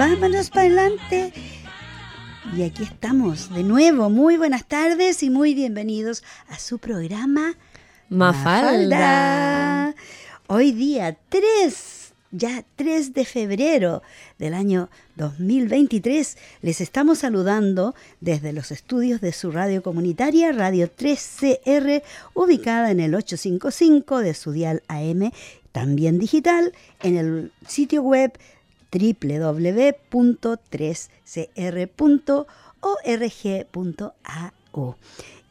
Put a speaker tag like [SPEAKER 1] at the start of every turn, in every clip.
[SPEAKER 1] Vámonos para adelante. Y aquí estamos de nuevo. Muy buenas tardes y muy bienvenidos a su programa
[SPEAKER 2] Mafalda.
[SPEAKER 1] Hoy día 3, ya 3 de febrero del año 2023, les estamos saludando desde los estudios de su radio comunitaria, Radio 3CR, ubicada en el 855 de su dial AM, también digital, en el sitio web www.3cr.org.au.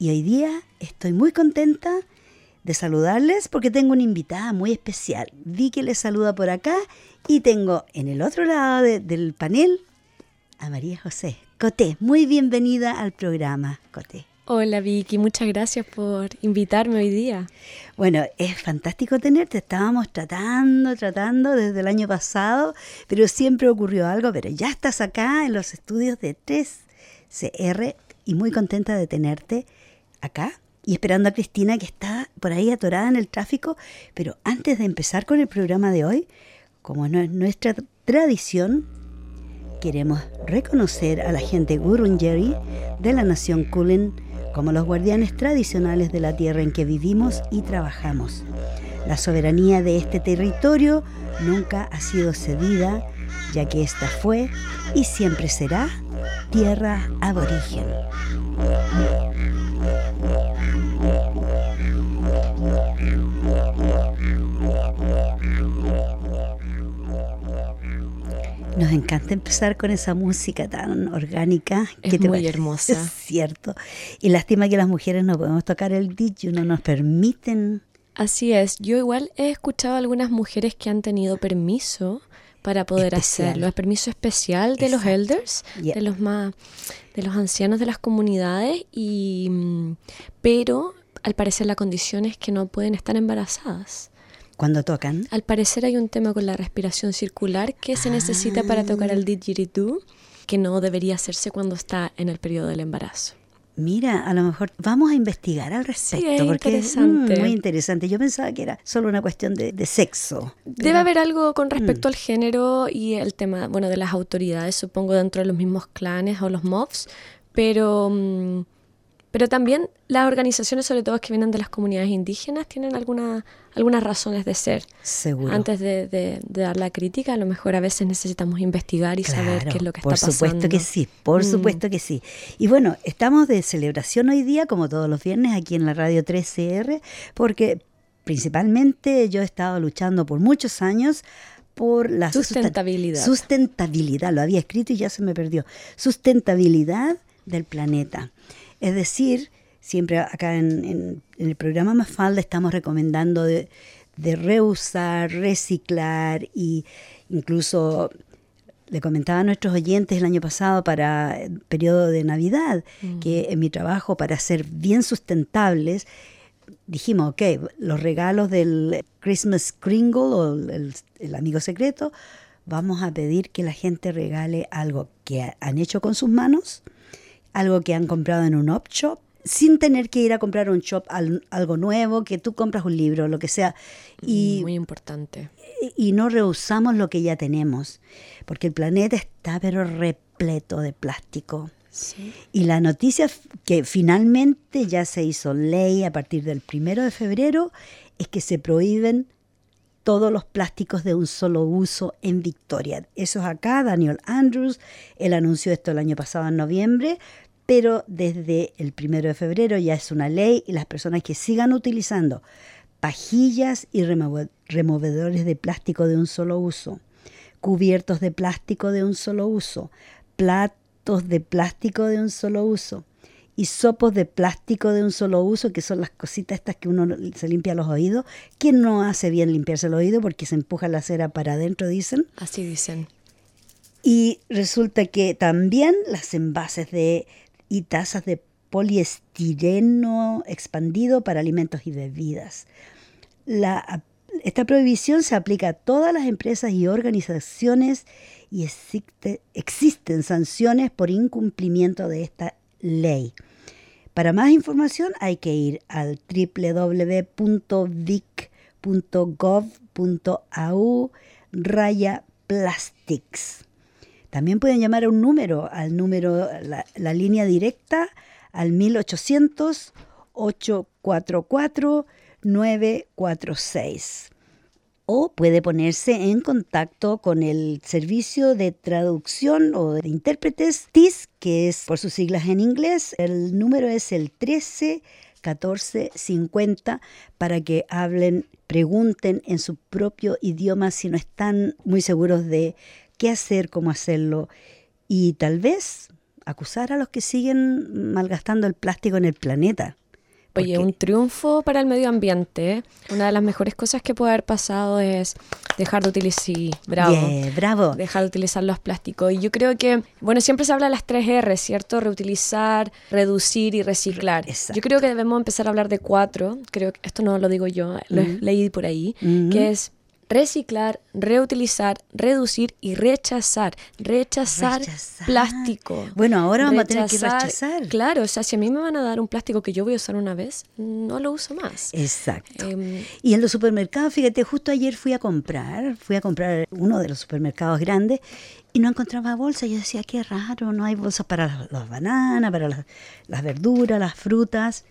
[SPEAKER 1] Y hoy día estoy muy contenta de saludarles porque tengo una invitada muy especial. Vi que les saluda por acá y tengo en el otro lado del panel a María José Coté. Muy bienvenida al programa, Coté.
[SPEAKER 2] Hola Vicky, muchas gracias por invitarme hoy día.
[SPEAKER 1] Bueno, es fantástico tenerte. Estábamos tratando, tratando desde el año pasado, pero siempre ocurrió algo. Pero ya estás acá en los estudios de 3CR y muy contenta de tenerte acá y esperando a Cristina que está por ahí atorada en el tráfico. Pero antes de empezar con el programa de hoy, como no es nuestra tradición, queremos reconocer a la gente Gurungeri de la nación Kulin como los guardianes tradicionales de la tierra en que vivimos y trabajamos. La soberanía de este territorio nunca ha sido cedida, ya que esta fue y siempre será tierra aborigen. Nos encanta empezar con esa música tan orgánica.
[SPEAKER 2] Es que muy hermosa.
[SPEAKER 1] Es cierto. Y lástima que las mujeres no podemos tocar el DJ, no nos permiten.
[SPEAKER 2] Así es. Yo igual he escuchado a algunas mujeres que han tenido permiso para poder hacerlo. Es permiso especial de los elders, de los más, de los ancianos de las comunidades, y mm, pero al parecer la condición es que no pueden estar embarazadas
[SPEAKER 1] cuando tocan?
[SPEAKER 2] Al parecer hay un tema con la respiración circular que se necesita para tocar el didgeridoo, que no debería hacerse cuando está en el periodo del embarazo.
[SPEAKER 1] Mira, a lo mejor vamos a investigar al respecto.
[SPEAKER 2] Sí, es porque interesante.
[SPEAKER 1] Es, muy interesante. Yo pensaba que era solo una cuestión de, sexo.
[SPEAKER 2] Debe haber algo con respecto mm. al género y el tema, bueno, de las autoridades, supongo, dentro de los mismos clanes o los mobs, pero... Mm, pero también las organizaciones, sobre todo que vienen de las comunidades indígenas, tienen alguna, algunas razones de ser.
[SPEAKER 1] Seguro.
[SPEAKER 2] Antes de, dar la crítica, a lo mejor a veces necesitamos investigar y saber qué es lo que está pasando.
[SPEAKER 1] Por supuesto que sí, por mm. supuesto que sí. Y bueno, estamos de celebración hoy día, como todos los viernes, aquí en la radio 3CR, porque principalmente yo he estado luchando por muchos años por la
[SPEAKER 2] sustentabilidad.
[SPEAKER 1] Sustentabilidad, lo había escrito y ya se me perdió. Sustentabilidad del planeta. Es decir, siempre acá en, el programa Mafalda estamos recomendando de, reusar, reciclar y incluso le comentaba a nuestros oyentes el año pasado para el periodo de Navidad mm. que en mi trabajo para ser bien sustentables dijimos, ok, los regalos del Christmas Kringle o el, el, amigo secreto, vamos a pedir que la gente regale algo que han hecho con sus manos, algo que han comprado en un op shop, sin tener que ir a comprar un shop algo nuevo, que tú compras un libro, lo que sea.
[SPEAKER 2] Y, Muy importante.
[SPEAKER 1] Y, no rehusamos lo que ya tenemos, porque el planeta está pero repleto de plástico. Y la noticia que finalmente ya se hizo ley a partir del primero de febrero es que se prohíben todos los plásticos de un solo uso en Victoria. Eso es acá, Daniel Andrews, él anunció esto el año pasado en noviembre, pero desde el primero de febrero ya es una ley y las personas que sigan utilizando pajillas y removedores de plástico de un solo uso, cubiertos de plástico de un solo uso, platos de plástico de un solo uso, y sopos de plástico de un solo uso, que son las cositas estas que uno se limpia los oídos, que no hace bien limpiarse el oído porque se empuja la cera para adentro, dicen.
[SPEAKER 2] Así dicen.
[SPEAKER 1] Y resulta que también las envases de y tazas de poliestireno expandido para alimentos y bebidas. La esta prohibición se aplica a todas las empresas y organizaciones y existe, existen sanciones por incumplimiento de esta ley. Para más información hay que ir al www.vic.gov.au raya plastics. También pueden llamar a un número, al número, la, la línea directa al 1800 844 946 o puede ponerse en contacto con el servicio de traducción o de intérpretes TIS, que es por sus siglas en inglés. El número es el 13 14 50 para que hablen, pregunten en su propio idioma si no están muy seguros de qué hacer, cómo hacerlo y tal vez acusar a los que siguen malgastando el plástico en el planeta.
[SPEAKER 2] Oye, un triunfo para el medio ambiente. Una de las mejores cosas que puede haber pasado es dejar de utilizar, sí, bravo,
[SPEAKER 1] bravo.
[SPEAKER 2] dejar de utilizar los plásticos. Y yo creo que, bueno, siempre se habla de las tres R, ¿cierto? Reutilizar, reducir y reciclar. Yo creo que debemos empezar a hablar de cuatro. Creo que esto no lo digo yo, lo leí por ahí, que es reciclar, reutilizar, reducir y rechazar. Rechazar, plástico.
[SPEAKER 1] Bueno, ahora vamos a tener que rechazar.
[SPEAKER 2] Claro, o sea, si a mí me van a dar un plástico que yo voy a usar una vez, no lo uso más.
[SPEAKER 1] Exacto. Em, y en los supermercados, fíjate, justo ayer fui a comprar, fui a comprar uno de los supermercados grandes y no encontraba bolsa. Yo decía, qué raro, no hay bolsas para las, bananas, para las, las verduras, las frutas.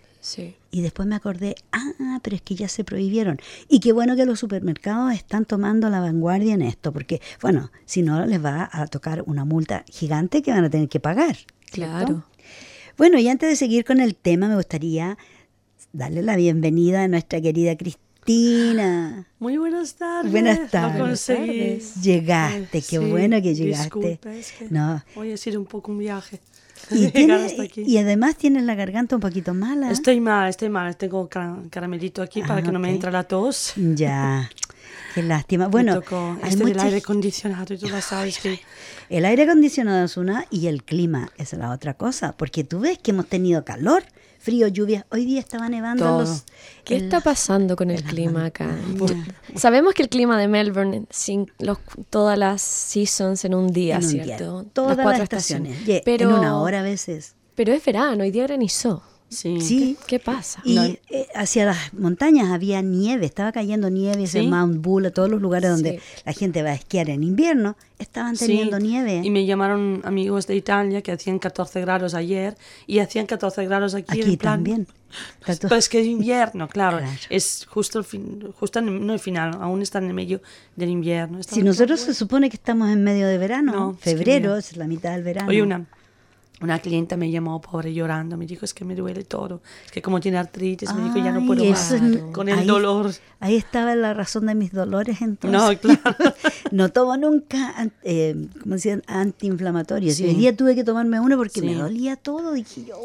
[SPEAKER 1] Y después me acordé, ah, pero es que ya se prohibieron. Y qué bueno que los supermercados están tomando la vanguardia en esto, porque, bueno, si no les va a tocar una multa gigante que van a tener que pagar.
[SPEAKER 2] Claro.
[SPEAKER 1] Bueno, y antes de seguir con el tema, me gustaría darle la bienvenida a nuestra querida Cristina.
[SPEAKER 3] Muy buenas tardes.
[SPEAKER 1] Buenas tardes. Llegaste, qué bueno que llegaste.
[SPEAKER 3] no. Hoy ha sido un poco un viaje.
[SPEAKER 1] Y, además tienes la garganta un poquito mala.
[SPEAKER 3] Estoy mal, estoy mal. Tengo caramelito aquí para que no me entre la tos.
[SPEAKER 1] Ya. Qué lástima. Bueno,
[SPEAKER 3] hay este el aire acondicionado tú lo sabes que...
[SPEAKER 1] El aire acondicionado es una y el clima es la otra cosa, porque tú ves que hemos tenido calor frío, lluvia. Hoy día estaba nevando los...
[SPEAKER 2] ¿Qué está pasando con el, clima acá? Sabemos que el clima de Melbourne, sin los, todas las seasons en un día, ¿cierto?
[SPEAKER 1] Todas las, cuatro estaciones. pero, en una hora a veces.
[SPEAKER 2] Pero es verano, hoy día granizó.
[SPEAKER 1] Sí.
[SPEAKER 2] ¿Qué, pasa?
[SPEAKER 1] Y eh, hacia las montañas había nieve, estaba cayendo nieve en Mount Bull, todos los lugares donde la gente va a esquiar en invierno, estaban teniendo nieve.
[SPEAKER 3] Y me llamaron amigos de Italia que hacían 14 grados ayer y hacían 14 grados aquí.
[SPEAKER 1] Aquí también.
[SPEAKER 3] Pues que es invierno, claro. Es justo el fin, justo no el final, aún está en el medio del invierno.
[SPEAKER 1] si nosotros se supone que estamos en medio de verano, febrero es la mitad del verano.
[SPEAKER 3] Oye, una, una clienta me llamó pobre llorando, me dijo es que me duele todo, es que como tiene artritis, me dijo ya no puedo más con el dolor.
[SPEAKER 1] Ahí estaba la razón de mis dolores entonces. No, claro. no tomo nunca, eh, como decían, antiinflamatorios. Y hoy día tuve que tomarme uno porque me dolía todo. Dije yo,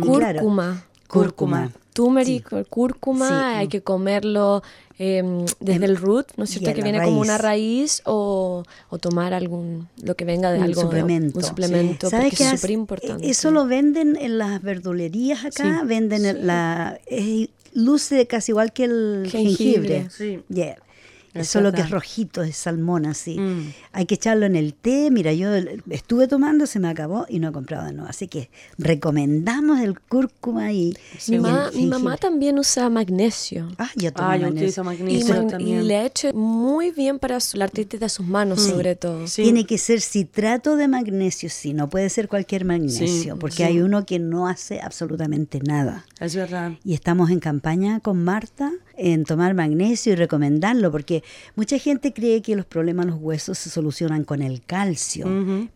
[SPEAKER 2] Cúrcuma.
[SPEAKER 1] Cúrcuma.
[SPEAKER 2] Turmeric, cúrcuma, hay que comerlo Em, desde el root, ¿no es cierto? Que viene como una raíz o, o, tomar algún, lo que venga de algo.
[SPEAKER 1] Suplemento.
[SPEAKER 2] Un suplemento. ¿Sabes que es súper importante.
[SPEAKER 1] Eso lo venden en las verdulerías acá, venden la... luce casi igual que el jengibre. jengibre. Solo que es rojito, es salmón así. Mm. Hay que echarlo en el té. Mira, yo estuve tomando, se me acabó y no he comprado de nuevo. Así que recomendamos el cúrcuma y.
[SPEAKER 2] mi, mamá también usa magnesio.
[SPEAKER 1] Ah, yo tomo ah, magnesio.
[SPEAKER 2] magnesio. Y, también. y, le ha hecho muy bien para la artritis de sus manos, sobre todo.
[SPEAKER 1] Tiene que ser citrato de magnesio, sí. No puede ser cualquier magnesio, porque hay uno que no hace absolutamente nada.
[SPEAKER 3] Es verdad.
[SPEAKER 1] Y estamos en campaña con Marta en tomar magnesio y recomendarlo, porque mucha gente cree que los problemas en los huesos se solucionan con el calcio,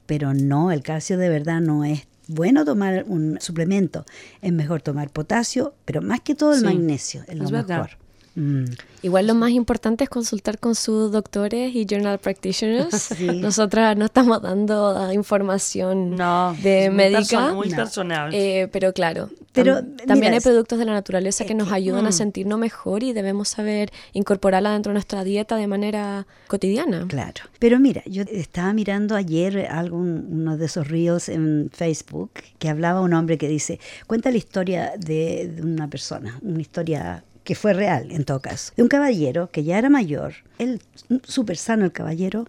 [SPEAKER 1] pero no, el calcio de verdad no es bueno tomar un suplemento, es mejor tomar potasio, pero más que todo el magnesio es lo mejor.
[SPEAKER 2] Mm. Igual lo más importante es consultar con sus doctores y journal practitioners. Nosotras no estamos dando información de médica.
[SPEAKER 3] muy personal.
[SPEAKER 2] Eh, pero claro, pero también hay productos de la naturaleza que nos ayudan a mm. sentirnos mejor y debemos saber incorporarla dentro de nuestra dieta de manera cotidiana.
[SPEAKER 1] Claro. Pero mira, yo estaba mirando ayer algo, uno de esos reels en Facebook que hablaba un hombre que dice, cuenta la historia de una persona, una historia que fue real en todo caso. De un caballero que ya era mayor, él súper sano el caballero,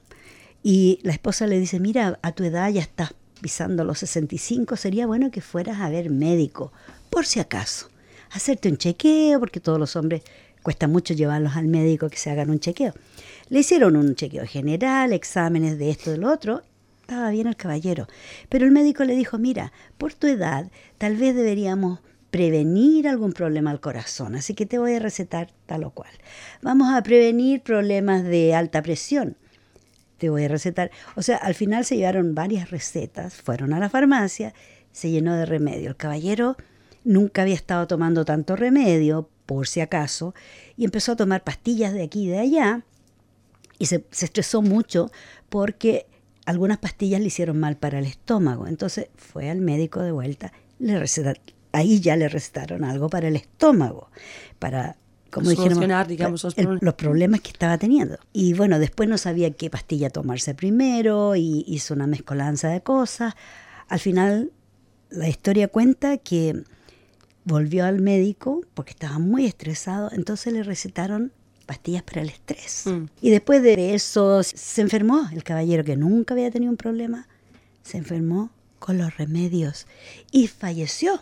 [SPEAKER 1] y la esposa le dice, mira, a tu edad ya estás pisando los 65, sería bueno que fueras a ver médico, por si acaso. Hacerte un chequeo, porque todos los hombres cuesta mucho llevarlos al médico que se hagan un chequeo. Le hicieron un chequeo general, exámenes de esto, de lo otro, estaba bien el caballero. Pero el médico le dijo, mira, por tu edad, tal vez deberíamos prevenir algún problema al corazón, así que te voy a recetar tal o cual. Vamos a prevenir problemas de alta presión te voy a recetar. O sea, al final se llevaron varias recetas, fueron a la farmacia, se llenó de remedio. El caballero nunca había estado tomando tanto remedio, por si acaso, y empezó a tomar pastillas de aquí y de allá, y se, estresó mucho porque algunas pastillas le hicieron mal para el estómago. Entonces fue al médico de vuelta, le recetaron, ahí ya le recetaron algo para el estómago, para como
[SPEAKER 3] solucionar, digamos,
[SPEAKER 1] los, problemas. que estaba teniendo. Y bueno, después no sabía qué pastilla tomarse primero y hizo una mezcolanza de cosas. Al final, la historia cuenta que volvió al médico porque estaba muy estresado, entonces le recetaron pastillas para el estrés. Mm. Y después de eso se enfermó el caballero que nunca había tenido un problema, se enfermó con los remedios y falleció.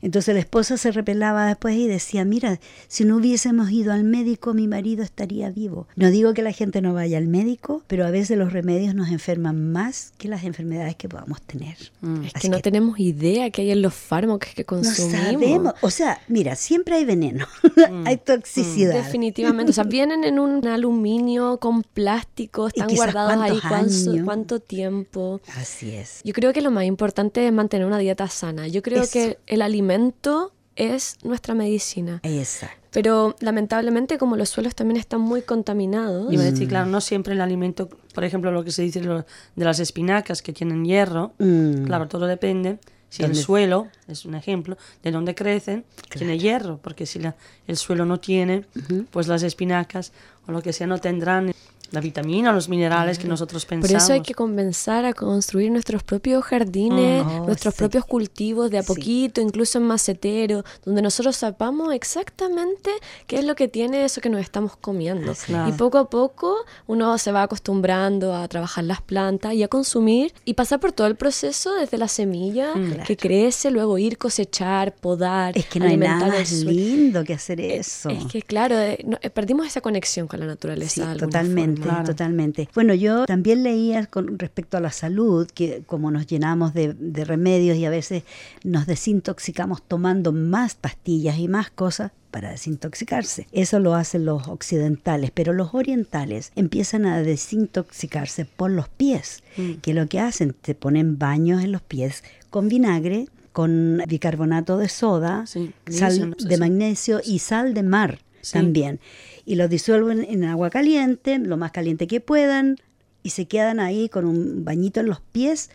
[SPEAKER 1] Entonces la esposa se repelaba después y decía, mira, si no hubiésemos ido al médico, mi marido estaría vivo. No digo que la gente no vaya al médico, pero a veces los remedios nos enferman más que las enfermedades que podamos tener.
[SPEAKER 2] Mm. Es que no tenemos idea que hay en los fármacos que consumimos. No sabemos.
[SPEAKER 1] O sea, mira, siempre hay veneno, mm. hay toxicidad.
[SPEAKER 2] Definitivamente. O sea, vienen en un aluminio con plástico, están guardados ahí cuánto, cuánto tiempo.
[SPEAKER 1] Así es.
[SPEAKER 2] Yo creo que lo más importante es mantener una dieta sana. Yo creo que el alimento es nuestra medicina.
[SPEAKER 1] Exacto.
[SPEAKER 2] Pero lamentablemente como los suelos también están muy contaminados.
[SPEAKER 3] Iba a decir, claro, no siempre el alimento, por ejemplo, lo que se dice de las espinacas que tienen hierro, mm. claro, todo depende. Si el suelo, es un ejemplo, de dónde crecen, tiene hierro, porque si el suelo no tiene, pues las espinacas o lo que sea no tendrán la vitamina, los minerales que nosotros pensamos.
[SPEAKER 2] Por eso hay que comenzar a construir nuestros propios jardines, mm. nuestros propios cultivos de a poquito, incluso en macetero, donde nosotros sepamos exactamente qué es lo que tiene eso que nos estamos comiendo. Y poco a poco uno se va acostumbrando a trabajar las plantas y a consumir y pasar por todo el proceso desde la semilla mm. que crece, luego ir cosechar, podar.
[SPEAKER 1] Es que no hay nada más lindo que hacer eso.
[SPEAKER 2] Es, que claro, eh, eh, perdimos esa conexión con la naturaleza.
[SPEAKER 1] totalmente. Totalmente, Bueno, yo también leía con respecto a la salud, que como nos llenamos de, remedios y a veces nos desintoxicamos tomando más pastillas y más cosas, para desintoxicarse. Eso lo hacen los occidentales, pero los orientales empiezan a desintoxicarse por los pies, mm. que lo que hacen, te ponen baños en los pies con vinagre, con bicarbonato de soda, sal de magnesio y sal de mar también. Y los disuelven en agua caliente, lo más caliente que puedan, y se quedan ahí con un bañito en los pies,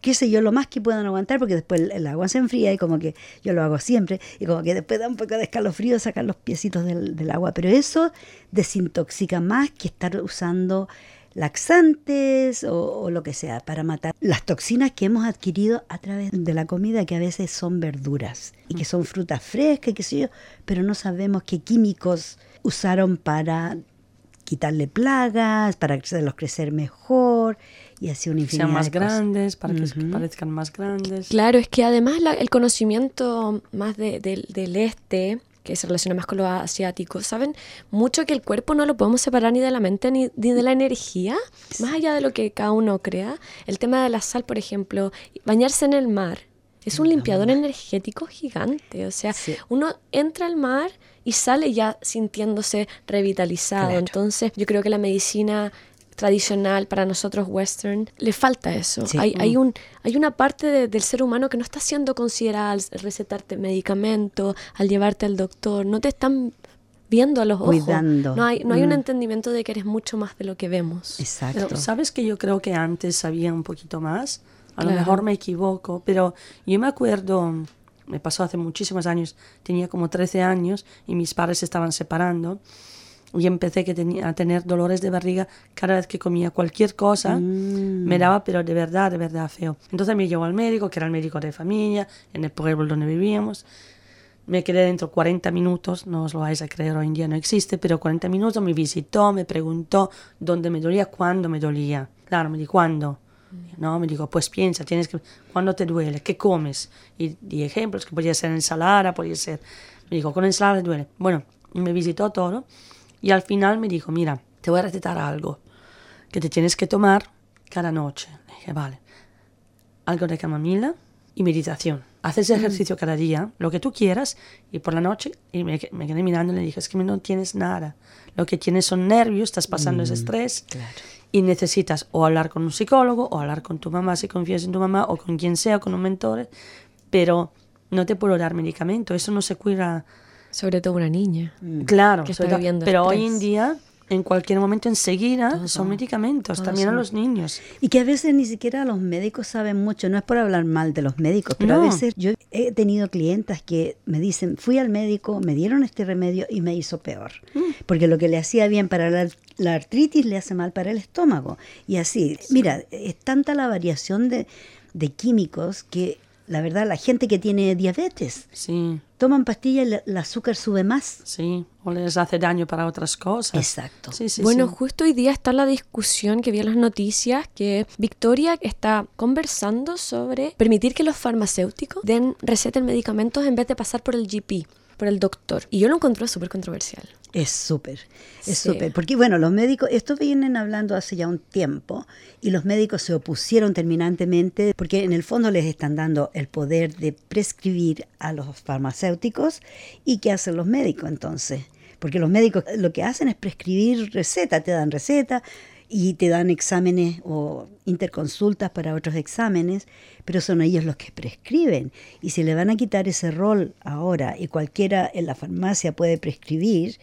[SPEAKER 1] qué sé yo, lo más que puedan aguantar, porque después el, agua se enfría y como que yo lo hago siempre, y como que después da un poco de escalofrío sacar los piecitos del, agua, pero eso desintoxica más que estar usando laxantes o, o, lo que sea para matar las toxinas que hemos adquirido a través de la comida que a veces son verduras y que son frutas frescas, qué sé yo, pero no sabemos qué químicos usaron para quitarle plagas, para hacerlos crecer mejor y así una infinidad
[SPEAKER 3] sean más grandes, para que parezcan más grandes.
[SPEAKER 2] Claro, es que además el conocimiento más del este que se relaciona más con lo asiático, saben mucho que el cuerpo no lo podemos separar ni de la mente ni, de la energía, más allá de lo que cada uno crea. El tema de la sal, por ejemplo, bañarse en el mar, es un limpiador energético gigante. O sea, uno entra al mar y sale ya sintiéndose revitalizado. Entonces, yo creo que la medicina tradicional para nosotros western le falta eso. Hay, hay, mm. un hay una parte del ser humano que no está siendo considerada al recetarte medicamento al llevarte al doctor no te están viendo a los ojos.
[SPEAKER 1] Cuidando.
[SPEAKER 2] no hay no hay un mm. entendimiento de que eres mucho más de lo que vemos.
[SPEAKER 1] Exacto.
[SPEAKER 3] Sabes que yo creo que antes sabía un poquito más a lo mejor me equivoco pero yo me acuerdo me pasó hace muchísimos años, tenía como 13 años y mis padres se estaban separando y empecé que tenía, a tener dolores de barriga cada vez que comía cualquier cosa, mm. me daba, pero de verdad, de verdad feo. Entonces me llevó al médico, que era el médico de familia, en el pueblo donde vivíamos. me quedé dentro 40 minutos, no os lo vais a creer, hoy en día no existe, pero 40 minutos me visitó, me preguntó dónde me dolía, cuándo me dolía. Claro, me dijo, ¿cuándo? No, me dijo, pues piensa, tienes que, ¿cuándo te duele? ¿Qué comes? Y di ejemplos, que podía ser ensalada, podía ser, me dijo, con ensalada duele. Bueno, me visitó todo y al final me dijo, mira, te voy a recetar algo que te tienes que tomar cada noche. dije, vale, algo de camomila y meditación haces ejercicio cada día, lo que tú quieras, y por la noche, y me, quedé mirando y le dije, es que no tienes nada. Lo que tienes son nervios, estás pasando ese mm, estrés, y necesitas o hablar con un psicólogo, o hablar con tu mamá si confías en tu mamá, o con quien sea, con un mentor, pero no te puedo dar medicamento, eso no se cura.
[SPEAKER 2] Sobre todo una niña.
[SPEAKER 3] Claro, que está pero hoy en día en cualquier momento enseguida son medicamentos, también a los niños.
[SPEAKER 1] Y que a veces ni siquiera los médicos saben mucho, no es por hablar mal de los médicos, pero a veces yo he tenido clientas que me dicen, fui al médico, me dieron este remedio y me hizo peor, mm. porque lo que le hacía bien para la, artritis le hace mal para el estómago. Y así, mira, es tanta la variación de, de químicos que la verdad, la gente que tiene diabetes,
[SPEAKER 3] sí.
[SPEAKER 1] toman pastillas y el azúcar sube más.
[SPEAKER 3] Sí, o les hace daño para otras cosas.
[SPEAKER 1] Exacto.
[SPEAKER 2] bueno, justo hoy día está la discusión que vi en las noticias que Victoria está conversando sobre permitir que los farmacéuticos den receta de medicamentos en vez de pasar por el GP por el doctor. Y yo lo encontré súper controversial.
[SPEAKER 1] Es súper, es súper. Porque bueno, los médicos, esto vienen hablando hace ya un tiempo y los médicos se opusieron terminantemente porque en el fondo les están dando el poder de prescribir a los farmacéuticos y qué hacen los médicos entonces. Porque los médicos lo que hacen es prescribir receta, te dan receta y te dan exámenes o interconsultas para otros exámenes, pero son ellos los que prescriben. Y si le van a quitar ese rol ahora y cualquiera en la farmacia puede prescribir,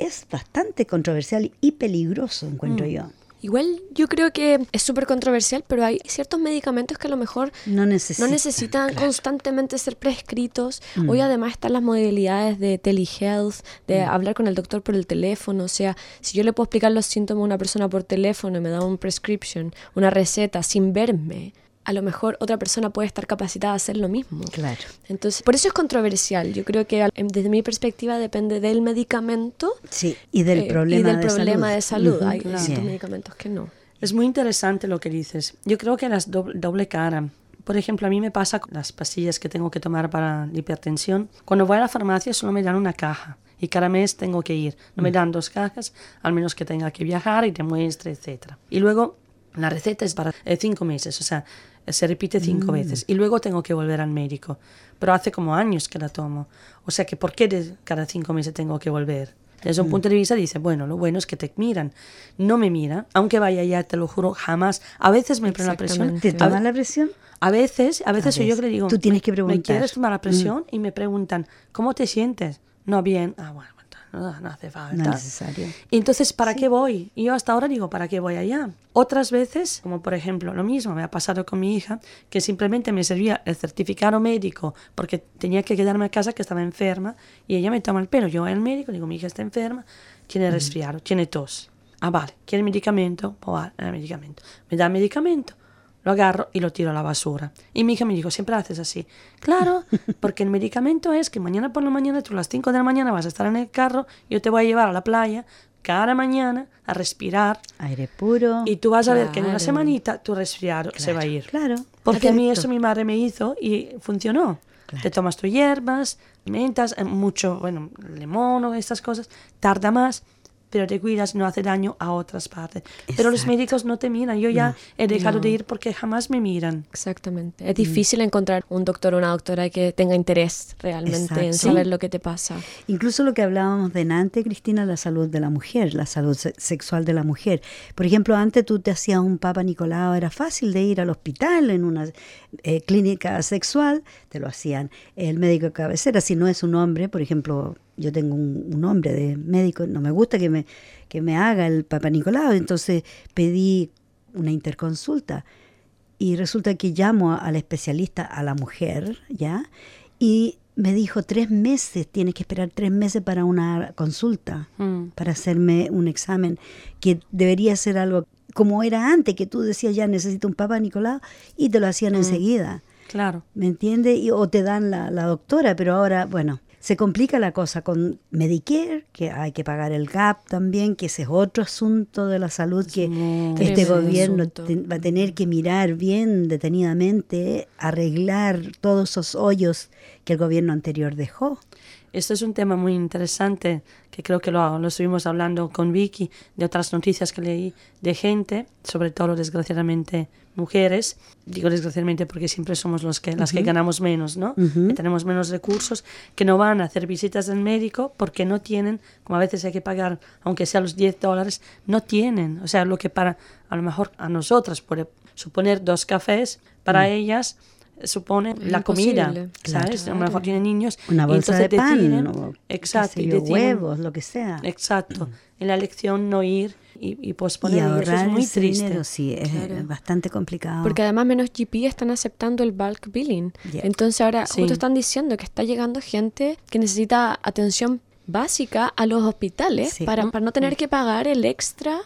[SPEAKER 1] es bastante controversial y peligroso, encuentro mm. yo.
[SPEAKER 2] Igual yo creo que es súper controversial, pero hay ciertos medicamentos que a lo mejor no, necesitan constantemente ser prescritos. Hoy mm. además están las modalidades de telehealth, de mm. hablar con el doctor por el teléfono. O sea, si yo le puedo explicar los síntomas a una persona por teléfono y me da un prescription, una receta sin verme, a lo mejor otra persona puede estar capacitada a hacer lo mismo.
[SPEAKER 1] Claro.
[SPEAKER 2] Entonces, por eso es controversial. Yo creo que desde mi perspectiva depende del medicamento.
[SPEAKER 1] Sí, y del problema,
[SPEAKER 2] y del
[SPEAKER 1] de,
[SPEAKER 2] problema
[SPEAKER 1] salud.
[SPEAKER 2] de salud. Hay medicamentos que no.
[SPEAKER 3] Es muy interesante lo que dices. Yo creo que las doble, cara. Por ejemplo, a mí me pasa con las pastillas que tengo que tomar para la hipertensión. Cuando voy a la farmacia solo me dan una caja y cada mes tengo que ir. No me mm. dan dos cajas, al menos que tenga que viajar y te muestre, etc. Y luego la receta es para eh, cinco meses, o sea, se repite cinco mm. veces y luego tengo que volver al médico. Pero hace como años que la tomo. O sea que ¿por qué de cada cinco meses tengo que volver? Desde un mm. punto de vista dice, bueno, lo bueno es que te miran. No me mira, aunque vaya ya, te lo juro, jamás. A veces me ponen la presión.
[SPEAKER 1] ¿Te toman la presión?
[SPEAKER 3] A veces, a veces, yo que le digo,
[SPEAKER 1] tú tienes que preguntar.
[SPEAKER 3] ¿me quieres tomar la presión? Mm. Y me preguntan, ¿cómo te sientes? No, bien. Ah, bueno, no, hace falta.
[SPEAKER 1] No es necesario.
[SPEAKER 3] Entonces, ¿para qué voy? Y yo hasta ahora digo, ¿para qué voy allá? Otras veces, como por ejemplo lo mismo me ha pasado con mi hija, que simplemente me servía el certificado médico porque tenía que quedarme a casa que estaba enferma y ella me toma el pelo. Yo voy al médico, digo, mi hija está enferma, tiene resfriado, tiene tos. Ah, vale, ¿quiere medicamento? Pues vale, el medicamento. Me da medicamento lo agarro y lo tiro a la basura. Y mi hija me dijo, siempre haces así. Claro, porque el medicamento es que mañana por la mañana, tú a las 5 de la mañana vas a estar en el carro, yo te voy a llevar a la playa cada mañana a respirar.
[SPEAKER 1] Aire puro.
[SPEAKER 3] Y tú vas a ver que en una semanita tu resfriado se va a ir.
[SPEAKER 1] Claro.
[SPEAKER 3] Porque a mí eso mi madre me hizo y funcionó. Te tomas tus hierbas, mentas, eh, mucho, bueno, limón o estas cosas, tarda más pero te cuidas, no hace daño a otras partes. Pero los médicos no te miran. Yo ya he dejado de ir porque jamás me miran.
[SPEAKER 2] Exactamente. Es difícil encontrar un doctor o una doctora que tenga interés realmente en saber lo que te pasa.
[SPEAKER 1] Incluso lo que hablábamos de antes, Cristina, la salud de la mujer, la salud sexual de la mujer. Por ejemplo, antes tú te hacías un Papa Nicolau, era fácil de ir al hospital en una eh, clínica sexual, te lo hacían el médico de cabecera. Si no es un hombre, por ejemplo, yo tengo un, hombre de médico, no me gusta que me, que me haga el Papa Nicolau, entonces pedí una interconsulta y resulta que llamo al especialista, a la mujer, ¿ya? Y me dijo tres meses, tienes que esperar tres meses para una consulta, mm. para hacerme un examen, que debería ser algo como era antes, que tú decías ya necesito un Papa Nicolau y te lo hacían mm. enseguida.
[SPEAKER 3] Claro.
[SPEAKER 1] ¿Me entiendes? o te dan la, la doctora, pero ahora, bueno, se complica la cosa con Medicare, que hay que pagar el GAP también, que ese es otro asunto de la salud que este gobierno va a tener que mirar bien detenidamente, arreglar todos esos hoyos que el gobierno anterior dejó.
[SPEAKER 3] Esto es un tema muy interesante que creo que lo, lo, estuvimos hablando con Vicky, de otras noticias que leí de gente, sobre todo desgraciadamente mujeres, digo desgraciadamente porque siempre somos los que, las que ganamos menos, ¿no? que tenemos menos recursos, que no van a hacer visitas al médico porque no tienen, como a veces hay que pagar, aunque sea los 10 dólares, no tienen. O sea, lo que para, a lo mejor a nosotras puede suponer dos cafés, para mm. ellas supone la comida, ¿sabes? A lo mejor tienen niños.
[SPEAKER 1] Una bolsa de pan, exacto, y huevos, lo que sea.
[SPEAKER 3] Exacto. En la elección no ir y, y posponer.
[SPEAKER 1] Y ahorrar es muy triste. sí, es bastante complicado.
[SPEAKER 2] Porque además menos GP están aceptando el bulk billing. Entonces ahora justo están diciendo que está llegando gente que necesita atención básica a los hospitales para, para, no tener que pagar el extra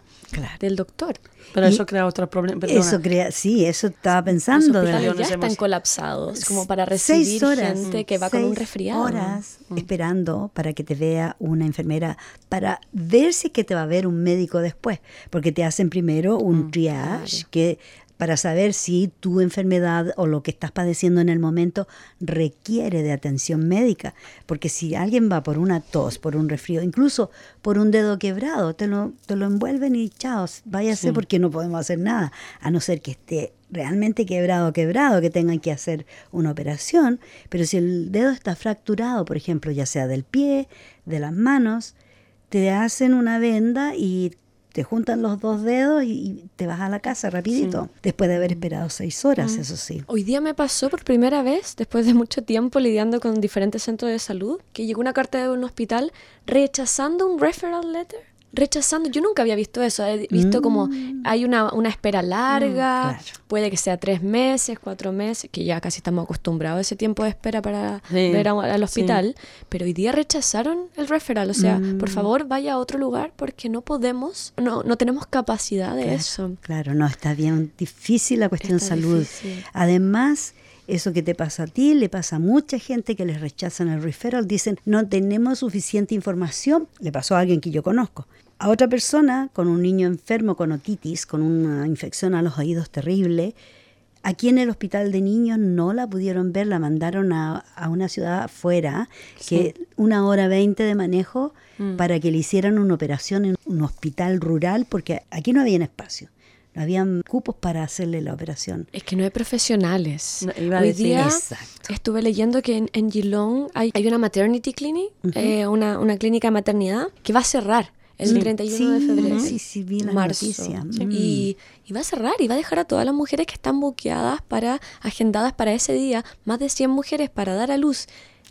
[SPEAKER 2] del doctor.
[SPEAKER 3] Pero eso crea otro problema.
[SPEAKER 1] Eso crea, sí, eso estaba pensando.
[SPEAKER 2] Los hospitales ya están colapsados, como para recibir gente que va con un resfriado.
[SPEAKER 1] horas mm. esperando para que te vea una enfermera, para ver si que te va a ver un médico después, porque te hacen primero un mm, triage que para saber si tu enfermedad o lo que estás padeciendo en el momento requiere de atención médica. Porque si alguien va por una tos, por un resfrío, incluso por un dedo quebrado, te lo, te lo envuelven y chao, váyase porque no podemos hacer nada, a no ser que esté realmente quebrado, quebrado, que tengan que hacer una operación. Pero si el dedo está fracturado, por ejemplo, ya sea del pie, de las manos, te hacen una venda y te juntan los dos dedos y, te vas a la casa rapidito, después de haber esperado seis horas, eso sí.
[SPEAKER 2] Hoy día me pasó por primera vez, después de mucho tiempo lidiando con diferentes centros de salud, que llegó una carta de un hospital rechazando un referral letter rechazando. Yo nunca había visto eso. He visto como mm. hay una, una espera larga, mm, puede que sea tres meses, cuatro meses, que ya casi estamos acostumbrados a ese tiempo de espera para ver al hospital. Pero hoy día rechazaron el referral. O sea, por mm. favor, vaya a otro lugar porque no podemos, no, no tenemos capacidad de eso.
[SPEAKER 1] Claro, no, está bien difícil la cuestión de salud. Además, eso que te pasa a ti le pasa a mucha gente que les rechazan el referral. Dicen, no tenemos suficiente información. Le pasó a alguien que yo conozco a otra persona con un niño enfermo con otitis, con una infección a los oídos terrible. Aquí en el hospital de niños no la pudieron ver, la mandaron a, una ciudad afuera, que una hora veinte de manejo mm. para que le hicieran una operación en un hospital rural, porque aquí no había espacio. No habían cupos para hacerle la operación.
[SPEAKER 2] Es que no hay profesionales. Hoy día estuve leyendo que en, en Geelong hay, hay, una maternity clinic, eh, una, una clínica de maternidad, que va a cerrar el 31 de febrero.
[SPEAKER 1] Sí, sí, vi la noticia.
[SPEAKER 2] Mm. Y, y, va a cerrar y va a dejar a todas las mujeres que están buqueadas para, agendadas para ese día, más de 100 mujeres para dar a luz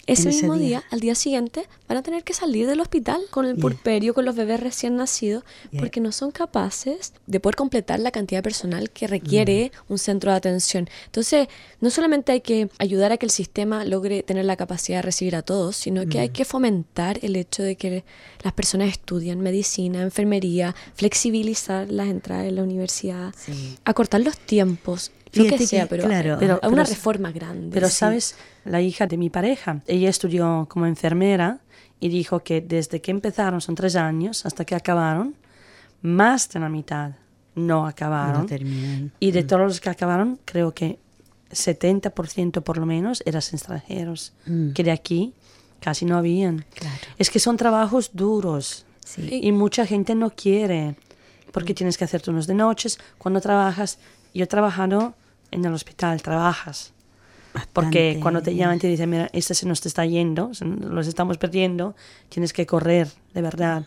[SPEAKER 2] ese mismo día. al día siguiente, van a tener que salir del hospital con el purperio, con los bebés recién nacidos, porque no son capaces de poder completar la cantidad de personal que requiere mm. un centro de atención. Entonces, no solamente hay que ayudar a que el sistema logre tener la capacidad de recibir a todos, sino que hay mm. que fomentar el hecho de que las personas estudien medicina, enfermería, flexibilizar las entradas en la universidad, acortar los tiempos, lo que sea, pero, claro, pero, una reforma grande.
[SPEAKER 3] Pero sabes, la hija de mi pareja, ella estudió como enfermera y dijo que desde que empezaron, son tres años, hasta que acabaron, más de la mitad no acabaron. y de mm. todos los que acabaron, creo que 70% por lo menos eran extranjeros, mm. que de aquí casi no habían. Es que son trabajos duros y mucha gente no quiere, porque mm. tienes que hacer turnos de noches. Cuando trabajas, yo he trabajado en el hospital, trabajas. Porque cuando te llaman y te dicen, mira, este se nos está yendo, los estamos perdiendo, tienes que correr, de verdad.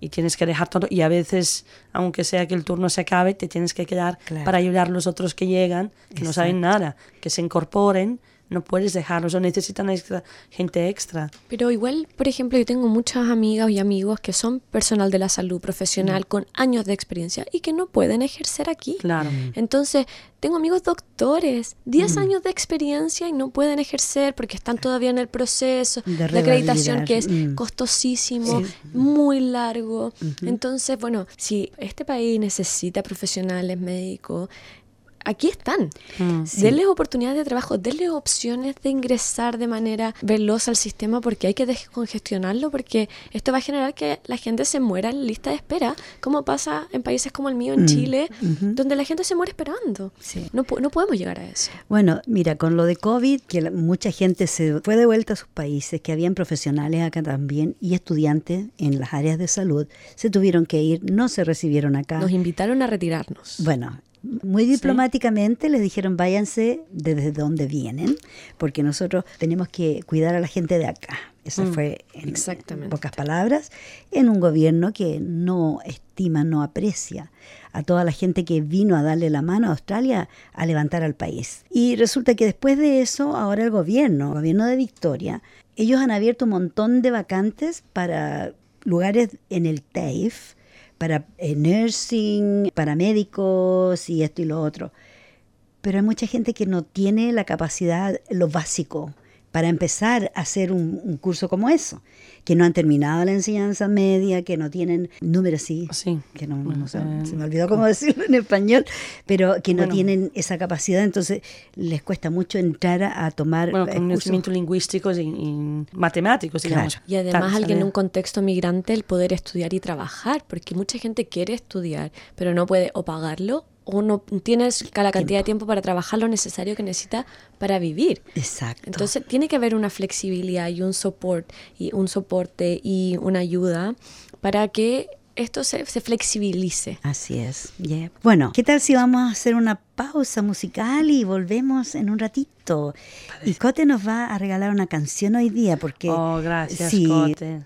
[SPEAKER 3] Y tienes que dejar todo. Y a veces, aunque sea que el turno se acabe, te tienes que quedar para ayudar a los otros que llegan, que no saben nada, que se incorporen no puedes dejarlos o necesitan gente extra.
[SPEAKER 2] Pero igual, por ejemplo, yo tengo muchas amigas y amigos que son personal de la salud profesional mm. con años de experiencia y que no pueden ejercer aquí.
[SPEAKER 3] Claro.
[SPEAKER 2] Entonces, tengo amigos doctores, 10 mm. años de experiencia y no pueden ejercer porque están todavía en el proceso de, acreditación que es mm. costosísimo, muy largo. Entonces, bueno, si este país necesita profesionales médicos, aquí están. Mm. Denles oportunidades de trabajo, denles opciones de ingresar de manera veloz al sistema porque hay que descongestionarlo porque esto va a generar que la gente se muera en lista de espera, como pasa en países como el mío, en mm. Chile, donde la gente se muere esperando. No, no podemos llegar a eso.
[SPEAKER 1] Bueno, mira, con lo de COVID, que mucha gente se fue de vuelta a sus países, que habían profesionales acá también y estudiantes en las áreas de salud, se tuvieron que ir, no se recibieron acá.
[SPEAKER 2] Nos invitaron a retirarnos.
[SPEAKER 1] Bueno, muy diplomáticamente les dijeron váyanse desde donde vienen, porque nosotros tenemos que cuidar a la gente de acá. Eso mm, fue, en pocas palabras, en un gobierno que no estima, no aprecia a toda la gente que vino a darle la mano a Australia a levantar al país. Y resulta que después de eso, ahora el gobierno, el gobierno de Victoria, ellos han abierto un montón de vacantes para lugares en el TAFE, para eh, nursing, para médicos y esto y lo otro. Pero hay mucha gente que no tiene la capacidad, lo básico, para empezar a hacer un, curso como eso, que no han terminado la enseñanza media, que no tienen números sí, que no, se me olvidó cómo decirlo en español, pero que no tienen esa capacidad, entonces les cuesta mucho entrar a, tomar
[SPEAKER 3] bueno, con conocimientos lingüísticos y, matemáticos, digamos.
[SPEAKER 2] Y además alguien en un contexto migrante el poder estudiar y trabajar, porque mucha gente quiere estudiar, pero no puede o pagarlo o no tienes la cantidad de tiempo para trabajar lo necesario que necesita para vivir.
[SPEAKER 1] Exacto.
[SPEAKER 2] Entonces tiene que haber una flexibilidad y un soporte y un soporte y una ayuda para que esto se, flexibilice.
[SPEAKER 1] Así es. Bueno, ¿qué tal si vamos a hacer una pausa musical y volvemos en un ratito? Y Cote nos va a regalar una canción hoy día porque...
[SPEAKER 3] Oh, gracias, Cote.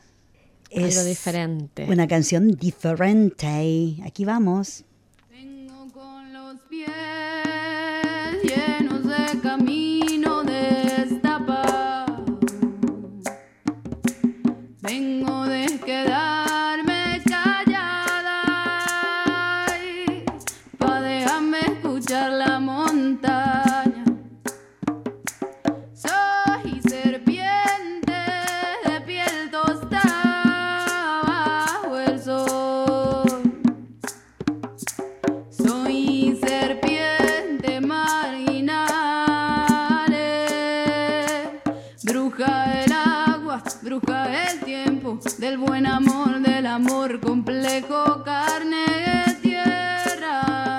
[SPEAKER 2] Es Algo diferente.
[SPEAKER 1] Una canción diferente. Aquí vamos.
[SPEAKER 4] Llenos de camino destapado. Vengo bruja del agua, bruja del tiempo, del buen amor, del amor complejo, carne de tierra.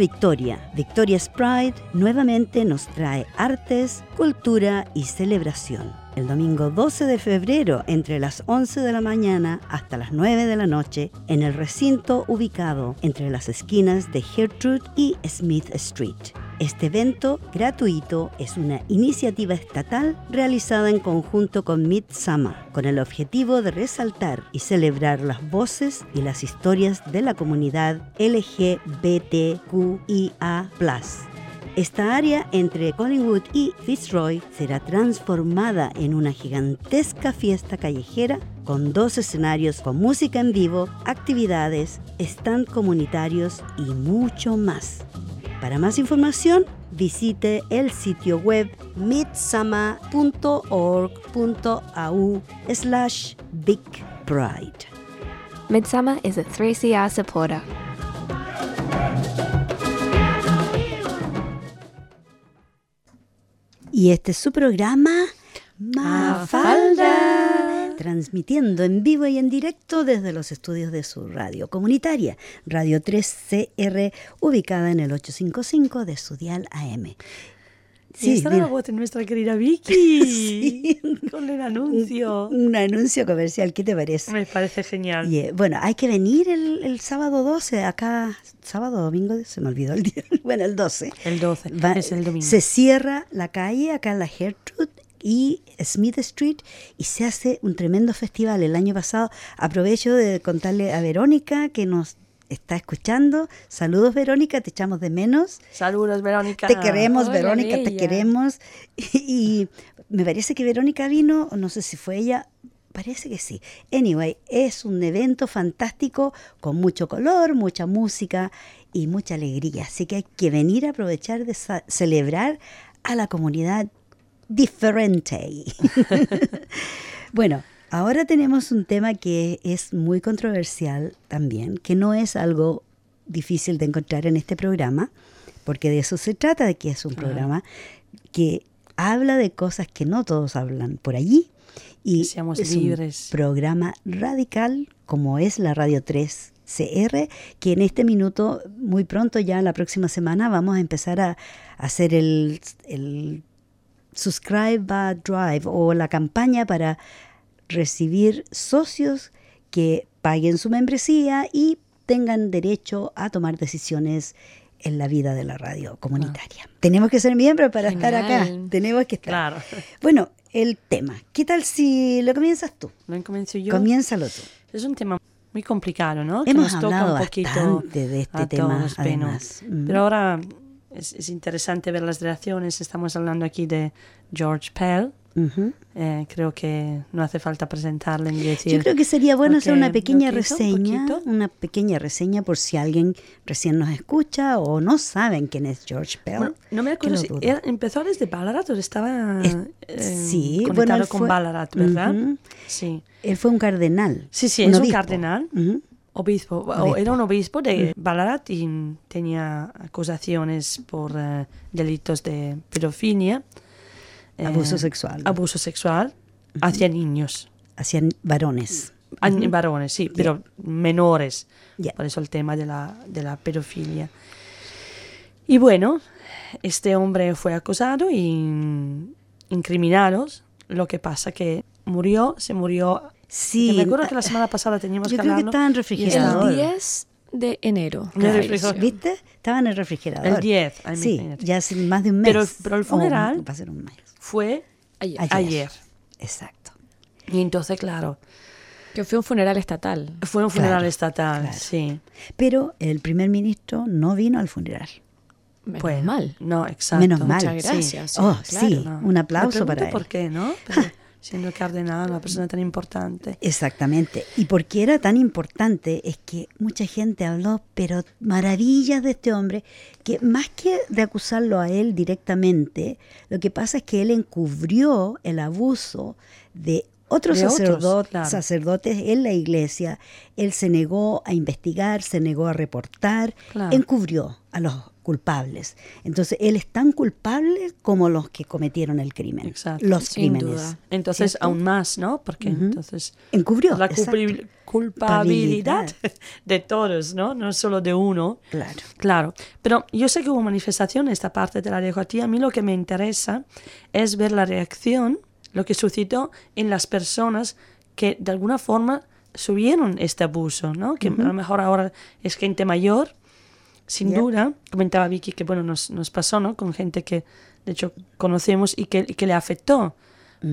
[SPEAKER 1] Victoria, Victoria's Pride, nuevamente nos trae artes, cultura y celebración. El domingo 12 de febrero, entre las 11 de la mañana hasta las 9 de la noche, en el recinto ubicado entre las esquinas de Gertrude y Smith Street. Este evento gratuito es una iniciativa estatal realizada en conjunto con Midsummer, con el objetivo de resaltar y celebrar las voces y las historias de la comunidad LGBTQIA. Esta área entre Collingwood y Fitzroy será transformada en una gigantesca fiesta callejera con dos escenarios con música en vivo, actividades, stand comunitarios y mucho más. Para más información, visite el sitio web midsama.org.au slash Big Pride.
[SPEAKER 5] Midsummer is a 3CR supporter.
[SPEAKER 1] Y este es su programa Mafalda, transmitiendo en vivo y en directo desde los estudios de su radio comunitaria, Radio 3CR, ubicada en el 855 de su dial AM.
[SPEAKER 3] Sí, está la voz de nuestra querida Vicky con el anuncio.
[SPEAKER 1] Un, un, anuncio comercial, ¿qué te parece?
[SPEAKER 3] Me parece genial.
[SPEAKER 1] Y, bueno, hay que venir el, el, sábado 12, acá, sábado, domingo, se me olvidó el día, bueno, el 12.
[SPEAKER 3] El 12,
[SPEAKER 1] Va,
[SPEAKER 3] es el domingo.
[SPEAKER 1] Se cierra la calle, acá en la Gertrude, y Smith Street y se hace un tremendo festival. El año pasado aprovecho de contarle a Verónica que nos está escuchando. Saludos Verónica, te echamos de menos.
[SPEAKER 3] Saludos Verónica.
[SPEAKER 1] Te queremos
[SPEAKER 2] Hola,
[SPEAKER 1] Verónica, te queremos. Y, y me parece que Verónica vino, no sé si fue ella, parece que sí. Anyway, es un evento fantástico con mucho color, mucha música y mucha alegría. Así que hay que venir a aprovechar de celebrar a la comunidad diferente. bueno, ahora tenemos un tema que es muy controversial también, que no es algo difícil de encontrar en este programa, porque de eso se trata, de que es un programa que habla de cosas que no todos hablan por allí. Y
[SPEAKER 3] Seamos
[SPEAKER 1] es
[SPEAKER 3] libres.
[SPEAKER 1] un programa radical como es la Radio 3 CR, que en este minuto, muy pronto ya la próxima semana, vamos a empezar a, a hacer el, el Subscribe a Drive o la campaña para recibir socios que paguen su membresía y tengan derecho a tomar decisiones en la vida de la radio comunitaria. Tenemos que ser miembros para estar acá.
[SPEAKER 2] Genial.
[SPEAKER 1] Tenemos que estar.
[SPEAKER 3] Claro.
[SPEAKER 1] Bueno, el tema. ¿Qué tal si lo comienzas tú?
[SPEAKER 3] ¿Lo comienzo yo?
[SPEAKER 1] Comiénzalo tú.
[SPEAKER 3] Es un tema muy complicado, ¿no? Que
[SPEAKER 1] Hemos
[SPEAKER 3] nos toca
[SPEAKER 1] hablado
[SPEAKER 3] un poquito
[SPEAKER 1] bastante de este tema,
[SPEAKER 3] todos,
[SPEAKER 1] además. Mm.
[SPEAKER 3] Pero ahora es, es interesante ver las reacciones. Estamos hablando aquí de George Pell.
[SPEAKER 1] Ujú.
[SPEAKER 3] Eh, creo que no hace falta presentarle ni decir.
[SPEAKER 1] Yo creo que sería bueno hacer
[SPEAKER 3] lo
[SPEAKER 1] una
[SPEAKER 3] que-
[SPEAKER 1] pequeña
[SPEAKER 3] que un
[SPEAKER 1] reseña,
[SPEAKER 3] poquito.
[SPEAKER 1] una pequeña reseña por si alguien recién nos escucha o no saben quién es George Pell.
[SPEAKER 3] Bueno, no me
[SPEAKER 1] que
[SPEAKER 3] acuerdo si era- empezó desde Ballarat o estaba
[SPEAKER 1] Es-
[SPEAKER 3] eh,
[SPEAKER 1] sí, bueno,
[SPEAKER 3] conectado
[SPEAKER 1] él
[SPEAKER 3] con
[SPEAKER 1] fue-
[SPEAKER 3] Ballarat, ¿verdad?
[SPEAKER 1] Ujú.
[SPEAKER 3] Sí.
[SPEAKER 1] Él fue un cardenal.
[SPEAKER 3] Sí, sí, es un
[SPEAKER 1] obispo.
[SPEAKER 3] cardenal.
[SPEAKER 1] Ujú.
[SPEAKER 3] Obispo, era un obispo de Ballarat y tenía acusaciones por eh, delitos de pedofilia. eh,
[SPEAKER 1] Abuso sexual.
[SPEAKER 3] Abuso sexual hacia niños.
[SPEAKER 1] Hacia varones.
[SPEAKER 3] A- Varones, sí, pero menores. Por eso el tema de la, de la pedofilia. Y bueno, este hombre fue acusado y incriminado. Lo que pasa que murió, se murió.
[SPEAKER 1] Sí.
[SPEAKER 3] me acuerdo que la semana pasada teníamos
[SPEAKER 1] Yo
[SPEAKER 3] que
[SPEAKER 1] creo que estaba en refrigerador.
[SPEAKER 2] El 10 de enero.
[SPEAKER 3] En el
[SPEAKER 2] falleció.
[SPEAKER 3] refrigerador.
[SPEAKER 1] ¿Viste? Estaba en el refrigerador.
[SPEAKER 3] El 10, ay,
[SPEAKER 1] Sí, ya hace más de un mes.
[SPEAKER 3] Pero- pero el funeral-
[SPEAKER 1] va a ser un mes.
[SPEAKER 3] Fue
[SPEAKER 2] Ayer.
[SPEAKER 1] Ayer.
[SPEAKER 3] ayer.
[SPEAKER 1] Exacto.
[SPEAKER 3] Y entonces, claro,
[SPEAKER 2] Que fue un funeral estatal.
[SPEAKER 3] fue un funeral
[SPEAKER 1] Claro,
[SPEAKER 3] estatal,
[SPEAKER 1] claro.
[SPEAKER 3] sí.
[SPEAKER 1] Pero el primer ministro no vino al funeral.
[SPEAKER 2] Menos
[SPEAKER 3] pues,
[SPEAKER 2] mal.
[SPEAKER 3] No, exacto.
[SPEAKER 1] Menos mal.
[SPEAKER 2] Muchas gracias.
[SPEAKER 1] Oh,
[SPEAKER 2] sí, claro.
[SPEAKER 1] sí,
[SPEAKER 3] No.
[SPEAKER 1] un aplauso
[SPEAKER 3] Me
[SPEAKER 1] para él.
[SPEAKER 3] por qué, ¿no? Pero siendo cardenal, una persona tan importante.
[SPEAKER 1] Exactamente. Y porque era tan importante es que mucha gente habló, pero maravillas de este hombre, que más que de acusarlo a él directamente, lo que pasa es que él encubrió el abuso de otros,
[SPEAKER 3] De otros,
[SPEAKER 1] sacerdot-
[SPEAKER 3] claro.
[SPEAKER 1] sacerdotes en la iglesia. Él se negó a investigar, se negó a reportar,
[SPEAKER 3] Claro.
[SPEAKER 1] encubrió a los culpables. Entonces, él es tan culpable como los que cometieron el crimen.
[SPEAKER 3] Exacto.
[SPEAKER 1] Los
[SPEAKER 2] Sin
[SPEAKER 1] crímenes.
[SPEAKER 2] duda.
[SPEAKER 3] Entonces,
[SPEAKER 1] ¿Cierto?
[SPEAKER 3] aún más, ¿no? Porque
[SPEAKER 1] Ujú.
[SPEAKER 3] entonces
[SPEAKER 1] Encubrió.
[SPEAKER 3] la culpabilidad
[SPEAKER 1] Culpabilidad.
[SPEAKER 3] de todos, ¿no? No solo de uno.
[SPEAKER 1] Claro.
[SPEAKER 3] Claro, pero yo sé que hubo manifestación, esta parte te la dejo a ti. A mí lo que me interesa es ver la reacción, lo que suscitó en las personas que de alguna forma subieron este abuso, ¿no? Que a lo mejor ahora es gente mayor, sin
[SPEAKER 1] Ya.
[SPEAKER 3] duda. Comentaba Vicky que, bueno, nos, nos pasó, ¿no? Con gente que, de hecho, conocemos y que, y que le afectó.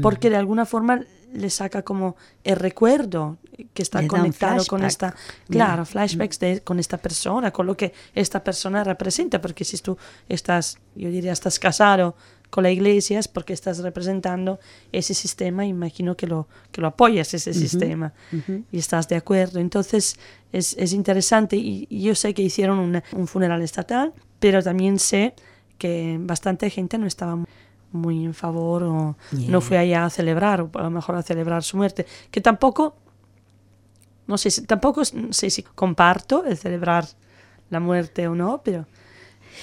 [SPEAKER 3] Porque de alguna forma le saca como el recuerdo que está
[SPEAKER 1] Le
[SPEAKER 3] conectado con esta, claro, flashbacks de, con esta persona, con lo que esta persona representa, porque si tú estás, yo diría, estás casado con la iglesia es porque estás representando ese sistema, imagino que lo, que lo apoyas, ese sistema, y estás de acuerdo. Entonces es, es interesante y, y yo sé que hicieron una- un funeral estatal, pero también sé que bastante gente no estaba muy en favor o
[SPEAKER 1] Yeah.
[SPEAKER 3] no fue allá a celebrar, o a lo mejor a celebrar su muerte, que tampoco no sé, tampoco sé si comparto el celebrar la muerte o no, pero,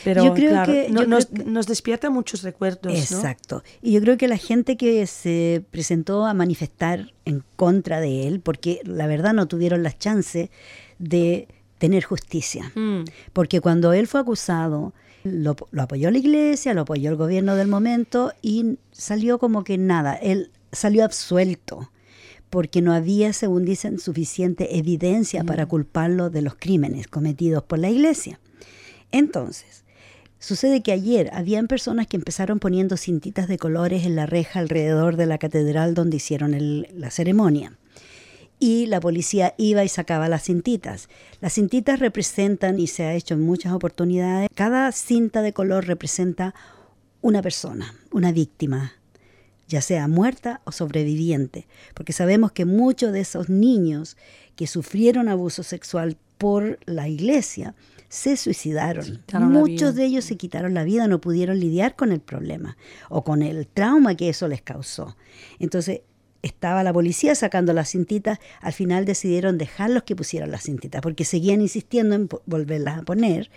[SPEAKER 3] pero
[SPEAKER 1] Yo creo
[SPEAKER 3] claro,
[SPEAKER 1] que-
[SPEAKER 3] no-
[SPEAKER 1] yo
[SPEAKER 3] nos,
[SPEAKER 1] creo que-
[SPEAKER 3] nos despierta muchos recuerdos. ¿no?
[SPEAKER 1] Exacto. Y yo creo que la gente que se presentó a manifestar en contra de él, porque la verdad no tuvieron la chance de tener justicia.
[SPEAKER 3] Mm,
[SPEAKER 1] Porque cuando él fue acusado, lo, lo apoyó la iglesia, lo apoyó el gobierno del momento y salió como que nada, él salió absuelto porque no había, según dicen, suficiente evidencia para culparlo de los crímenes cometidos por la iglesia. Entonces, sucede que ayer habían personas que empezaron poniendo cintitas de colores en la reja alrededor de la catedral donde hicieron la ceremonia y la policía iba y sacaba las cintitas. Las cintitas representan, y se ha hecho en muchas oportunidades, cada cinta de color representa una persona, una víctima, ya sea muerta o sobreviviente, porque sabemos que muchos de esos niños que sufrieron abuso sexual por la iglesia se suicidaron. Muchos de ellos se quitaron la vida, no pudieron lidiar con el problema o con el trauma que eso les causó. Entonces, estaba la policía sacando las cintitas, al final decidieron dejarlos que pusieran las cintitas, porque seguían insistiendo en volverlas a poner.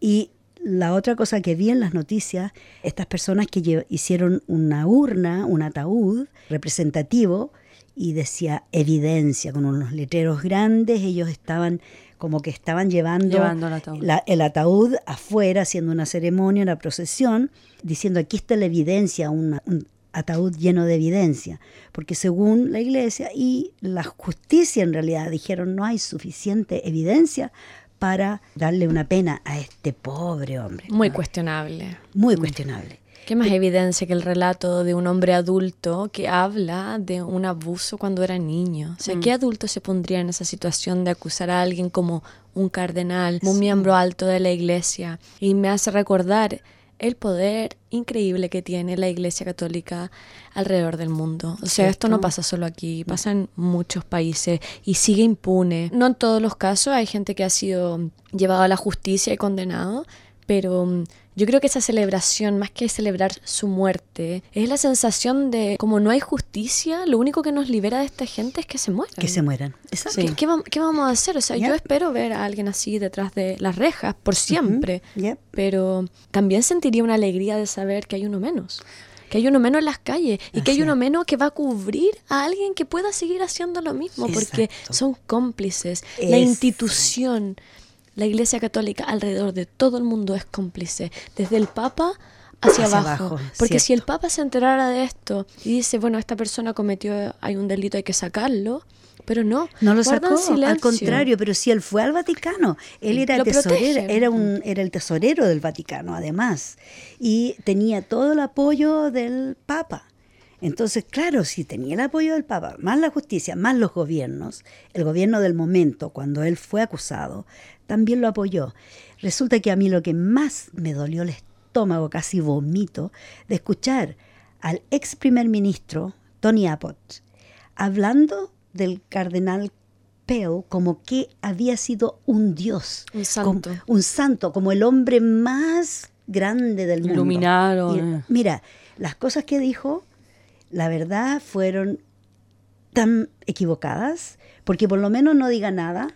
[SPEAKER 1] Y la otra cosa que vi en las noticias, estas personas que hicieron una urna, un ataúd representativo, y decía evidencia, con unos letreros grandes, ellos estaban como que estaban llevando,
[SPEAKER 3] Llevando el ataúd.
[SPEAKER 1] la- el ataúd afuera, haciendo una ceremonia, una procesión, diciendo aquí está la evidencia, una- un ataúd lleno de evidencia, porque según la iglesia y la justicia en realidad dijeron no hay suficiente evidencia para darle una pena a este pobre hombre.
[SPEAKER 2] Muy cuestionable.
[SPEAKER 1] Muy cuestionable.
[SPEAKER 2] ¿Qué más evidencia que el relato de un hombre adulto que habla de un abuso cuando era niño? O sea, ¿qué adulto se pondría en esa situación de acusar a alguien como un cardenal, un miembro alto de la iglesia? Y me hace recordar el poder increíble que tiene la iglesia católica alrededor del mundo. O sea, esto no pasa solo aquí, pasa en muchos países y sigue impune. No en todos los casos, hay gente que ha sido llevado a la justicia y condenado, pero mm, yo creo que esa celebración, más que celebrar su muerte, es la sensación de como no hay justicia, lo único que nos libera de esta gente es que se mueran.
[SPEAKER 1] Que se mueran. Exacto.
[SPEAKER 2] ¿Qué, qué vam- qué vamos a hacer? O sea, yo espero ver a alguien así detrás de las rejas por siempre,
[SPEAKER 1] Yep.
[SPEAKER 2] pero también sentiría una alegría de saber que hay uno menos. Que hay uno menos en las calles y que hay uno menos que va a cubrir a alguien que pueda seguir haciendo lo mismo, porque son cómplices. La institución, la Iglesia Católica alrededor de todo el mundo es cómplice, desde el Papa hacia,
[SPEAKER 1] Hacia
[SPEAKER 2] abajo.
[SPEAKER 1] abajo,
[SPEAKER 2] Porque si el. Papa se enterara de esto y dice, bueno, esta persona cometió, hay un delito, hay que sacarlo, pero no.
[SPEAKER 1] No lo sacó, al contrario, pero si él fue al Vaticano, él era tesorero, era un, era el tesorero del Vaticano además, y tenía todo el apoyo del Papa. Entonces, claro, si tenía el apoyo del Papa, más la justicia, más los gobiernos, el gobierno del momento, cuando él fue acusado, también lo apoyó. Resulta que a mí lo que más me dolió el estómago, casi vomito, de escuchar al ex primer ministro, Tony Abbott, hablando del cardenal Pell como que había sido un dios.
[SPEAKER 2] Un santo.
[SPEAKER 1] Como, un santo, como el hombre más grande del mundo.
[SPEAKER 3] Iluminado.
[SPEAKER 1] Y,
[SPEAKER 3] eh.
[SPEAKER 1] mira, las cosas que dijo, la verdad, fueron tan equivocadas, porque por lo menos no diga nada.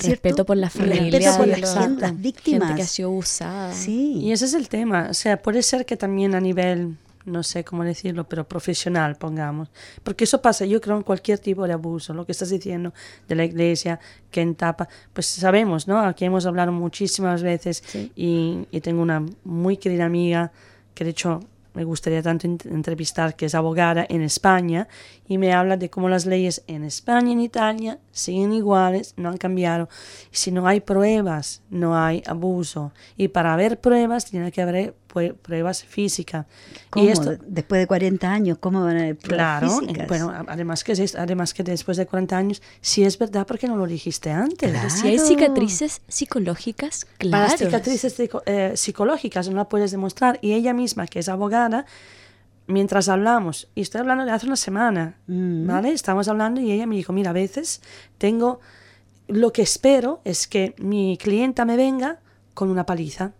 [SPEAKER 1] ¿Cierto?
[SPEAKER 2] Respeto por la familia,
[SPEAKER 1] Respeto por las,
[SPEAKER 2] los-
[SPEAKER 1] gen- las víctimas.
[SPEAKER 2] Gente que ha sido usada.
[SPEAKER 1] Sí.
[SPEAKER 3] Y ese es el tema. O sea, puede ser que también a nivel, no sé cómo decirlo, pero profesional, pongamos. Porque eso pasa, yo creo, en cualquier tipo de abuso. Lo que estás diciendo de la iglesia, que en tapa, pues sabemos, ¿no? Aquí hemos hablado muchísimas veces
[SPEAKER 1] Sí.
[SPEAKER 3] y, y tengo una muy querida amiga que de hecho me gustaría tanto ent- entrevistar, que es abogada en España, y me habla de cómo las leyes en España y en Italia siguen iguales, no han cambiado. Si no hay pruebas, no hay abuso. Y para haber pruebas, tiene que haber pruebas físicas.
[SPEAKER 1] ¿Cómo?
[SPEAKER 3] Y esto,
[SPEAKER 1] Después de 40 años, ¿cómo van a haber pruebas
[SPEAKER 3] claro,
[SPEAKER 1] físicas?
[SPEAKER 3] bueno, además que, es, además que después de 40 años, si es verdad, ¿por qué no lo dijiste antes?
[SPEAKER 1] Claro.
[SPEAKER 2] Si hay cicatrices psicológicas,
[SPEAKER 3] Para
[SPEAKER 2] claro.
[SPEAKER 3] las cicatrices eh, psicológicas no la puedes demostrar. Y ella misma, que es abogada, mientras hablamos, y estoy hablando de hace una semana,
[SPEAKER 1] Mm.
[SPEAKER 3] ¿vale? Estamos hablando y ella me dijo, mira, a veces tengo, lo que espero es que mi clienta me venga con una paliza.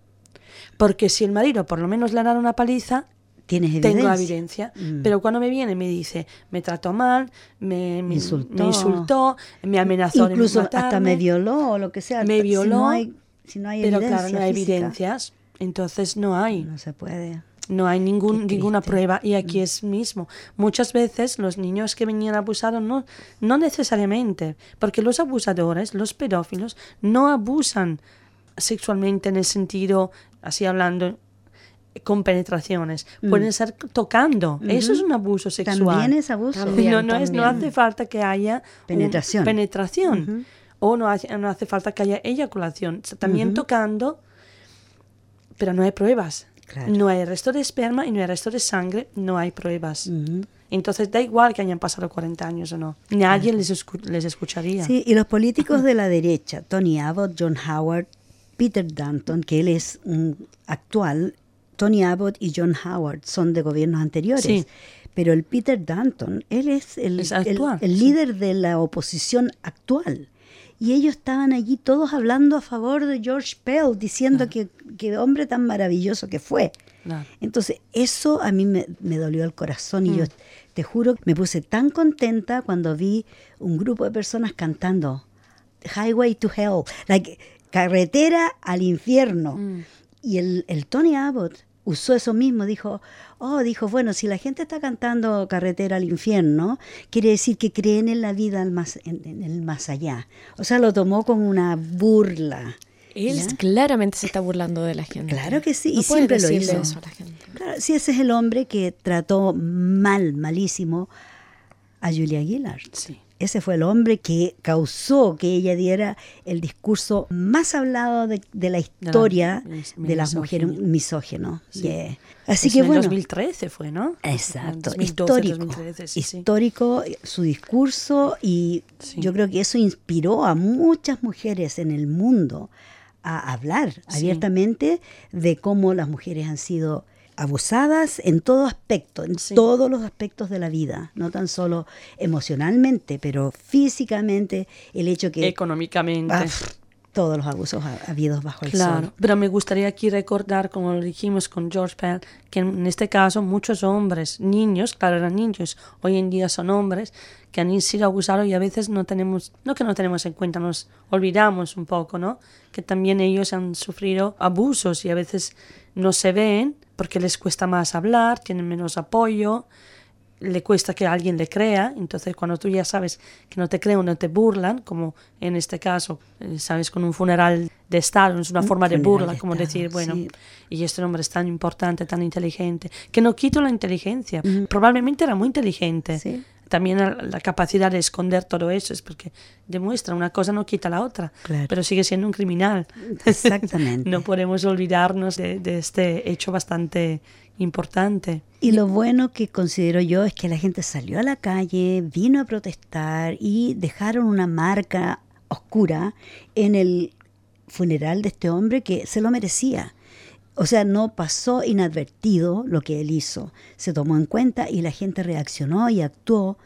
[SPEAKER 3] Porque si el marido por lo menos le ha dado una paliza,
[SPEAKER 1] ¿Tienes evidencia?
[SPEAKER 3] tengo evidencia.
[SPEAKER 1] Mm.
[SPEAKER 3] Pero cuando me viene me dice, me trató mal, me, me-
[SPEAKER 1] Insultó.
[SPEAKER 3] me insultó, me amenazó
[SPEAKER 1] Incluso
[SPEAKER 3] de
[SPEAKER 1] hasta me violó o lo que sea.
[SPEAKER 3] Me
[SPEAKER 1] Si
[SPEAKER 3] violó,
[SPEAKER 1] no hay, si no hay
[SPEAKER 3] pero
[SPEAKER 1] evidencia
[SPEAKER 3] claro, no hay
[SPEAKER 1] física,
[SPEAKER 3] evidencias, entonces no hay.
[SPEAKER 1] No se puede.
[SPEAKER 3] No hay ningún, ninguna prueba y aquí es mismo. Muchas veces los niños que venían abusados no, no necesariamente, porque los abusadores, los pedófilos, no abusan sexualmente en el sentido, así hablando, con penetraciones.
[SPEAKER 1] Mm.
[SPEAKER 3] Pueden ser tocando. Eso es un abuso sexual.
[SPEAKER 1] También es abuso.
[SPEAKER 2] También.
[SPEAKER 3] no, no, es, no
[SPEAKER 2] también.
[SPEAKER 3] hace falta que haya un-
[SPEAKER 1] Penetración.
[SPEAKER 3] penetración.
[SPEAKER 1] Ujú.
[SPEAKER 3] O no hace, no hace falta que haya eyaculación. También
[SPEAKER 1] Ujú.
[SPEAKER 3] tocando, pero no hay pruebas.
[SPEAKER 1] Claro.
[SPEAKER 3] No hay resto de esperma y no hay resto de sangre, no hay pruebas. Entonces da igual que hayan pasado 40 años o no. Nadie les, escu- les escucharía.
[SPEAKER 1] Sí, y los políticos de la derecha, Tony Abbott, John Howard, Peter Danton, que él es un actual, Tony Abbott y John Howard son de gobiernos anteriores.
[SPEAKER 3] Sí.
[SPEAKER 1] Pero el Peter Danton, él es el,
[SPEAKER 3] Es
[SPEAKER 1] el-
[SPEAKER 3] actual,
[SPEAKER 1] el
[SPEAKER 3] sí.
[SPEAKER 1] líder de la oposición actual. Y ellos estaban allí todos hablando a favor de George Pell, diciendo que, que hombre tan maravilloso que fue.
[SPEAKER 3] Claro.
[SPEAKER 1] Entonces, eso a mí me, me dolió el corazón y
[SPEAKER 3] Mm.
[SPEAKER 1] yo te juro me puse tan contenta cuando vi un grupo de personas cantando Highway to Hell, like, carretera al infierno.
[SPEAKER 3] Mm.
[SPEAKER 1] Y el, el Tony Abbott usó eso mismo, dijo, oh, dijo, bueno, si la gente está cantando carretera al infierno, quiere decir que creen en la vida al más, en, en el más allá. O sea, lo tomó como una burla.
[SPEAKER 2] Él
[SPEAKER 1] ¿ya?
[SPEAKER 2] claramente se está burlando de la gente.
[SPEAKER 1] Claro que sí,
[SPEAKER 2] No
[SPEAKER 1] y siempre lo hizo.
[SPEAKER 2] eso a la gente.
[SPEAKER 1] Claro, sí, ese es el hombre que trató mal, malísimo a Julia Gillard.
[SPEAKER 3] Sí.
[SPEAKER 1] Ese fue el hombre que causó que ella diera el discurso más hablado de, de la historia
[SPEAKER 3] mis-
[SPEAKER 1] de, las mujeres.
[SPEAKER 3] Sí.
[SPEAKER 1] Yeah. Así que
[SPEAKER 3] en
[SPEAKER 1] bueno.
[SPEAKER 3] 2013 fue, ¿no?
[SPEAKER 1] Exacto,
[SPEAKER 3] 2012,
[SPEAKER 1] histórico.
[SPEAKER 3] 2013, sí,
[SPEAKER 1] histórico su discurso y yo creo que eso inspiró a muchas mujeres en el mundo a hablar abiertamente de cómo las mujeres han sido abusadas en todo aspecto, en
[SPEAKER 3] Sí.
[SPEAKER 1] todos los aspectos de la vida, no tan solo emocionalmente, pero físicamente, el hecho que
[SPEAKER 3] Económicamente.
[SPEAKER 1] ah, todos los abusos ha- habidos bajo el
[SPEAKER 3] Claro,
[SPEAKER 1] sol.
[SPEAKER 3] pero me gustaría aquí recordar, como lo dijimos con George Pell, que en este caso muchos hombres, niños, claro, eran niños, hoy en día son hombres, que han sido abusados y a veces no tenemos, no que no tenemos en cuenta, nos olvidamos un poco, ¿no? Que también ellos han sufrido abusos y a veces no se ven porque les cuesta más hablar, tienen menos apoyo, le cuesta que alguien le crea, entonces cuando tú ya sabes que no te creen o no te burlan, como en este caso, eh, sabes, con un funeral de Estado, es una
[SPEAKER 1] Un
[SPEAKER 3] forma de burla,
[SPEAKER 1] de
[SPEAKER 3] como
[SPEAKER 1] Estado,
[SPEAKER 3] decir, bueno,
[SPEAKER 1] sí.
[SPEAKER 3] y este hombre es tan importante, tan inteligente, que no quito la inteligencia, probablemente era muy inteligente.
[SPEAKER 1] Sí.
[SPEAKER 3] También la, capacidad de esconder todo eso es porque demuestra una cosa no quita la otra,
[SPEAKER 1] Claro.
[SPEAKER 3] pero sigue siendo un criminal.
[SPEAKER 1] Exactamente.
[SPEAKER 3] no podemos olvidarnos de, de este hecho bastante importante.
[SPEAKER 1] Y lo bueno que considero yo es que la gente salió a la calle, vino a protestar y dejaron una marca oscura en el funeral de este hombre que se lo merecía. O sea, no pasó inadvertido lo que él hizo. Se tomó en cuenta y la gente reaccionó y actuó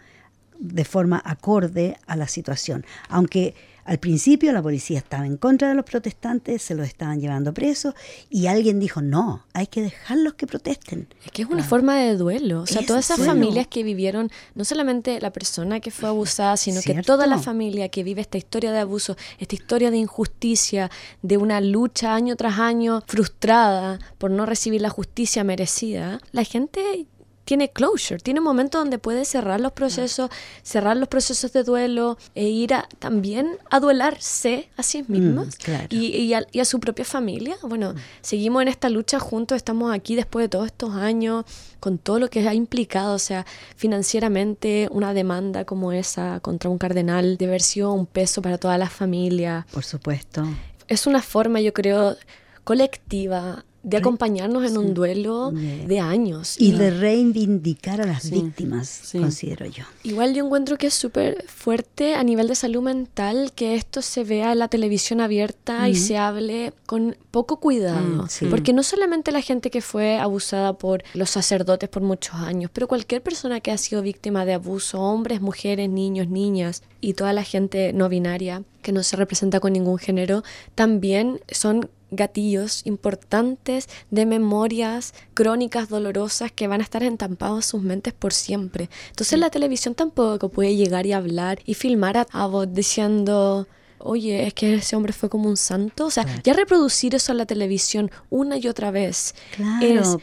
[SPEAKER 1] de forma acorde a la situación. Aunque al principio la policía estaba en contra de los protestantes, se los estaban llevando presos y alguien dijo, no, hay que dejarlos que protesten.
[SPEAKER 2] Es que es una forma de duelo. O sea, todas esas familias que vivieron, no solamente la persona que fue abusada, sino que toda la familia que vive esta historia de abuso, esta historia de injusticia, de una lucha año tras año frustrada por no recibir la justicia merecida, la gente tiene closure, tiene un momento donde puede cerrar los procesos, cerrar los procesos de duelo e ir a, también a duelarse a sí mismos
[SPEAKER 1] mm,
[SPEAKER 2] y, a, su propia familia. Bueno, mm. seguimos en esta lucha juntos, estamos aquí después de todos estos años, con todo lo que ha implicado, o sea, financieramente una demanda como esa contra un cardenal de haber sido un peso para toda la familia.
[SPEAKER 1] Por supuesto.
[SPEAKER 2] Es una forma, yo creo, colectiva de acompañarnos en un duelo de años.
[SPEAKER 1] Y, de reivindicar a las víctimas, considero yo.
[SPEAKER 2] Igual yo encuentro que es súper fuerte a nivel de salud mental que esto se vea en la televisión abierta y se hable con poco cuidado. Mm, Porque no solamente la gente que fue abusada por los sacerdotes por muchos años, pero cualquier persona que ha sido víctima de abuso, hombres, mujeres, niños, niñas y toda la gente no binaria que no se representa con ningún género, también son gatillos importantes de memorias crónicas dolorosas que van a estar entampados en sus mentes por siempre. Entonces la televisión tampoco puede llegar y hablar y filmar a, a vos diciendo oye, es que ese hombre fue como un santo. O sea, ya reproducir eso en la televisión una y otra vez es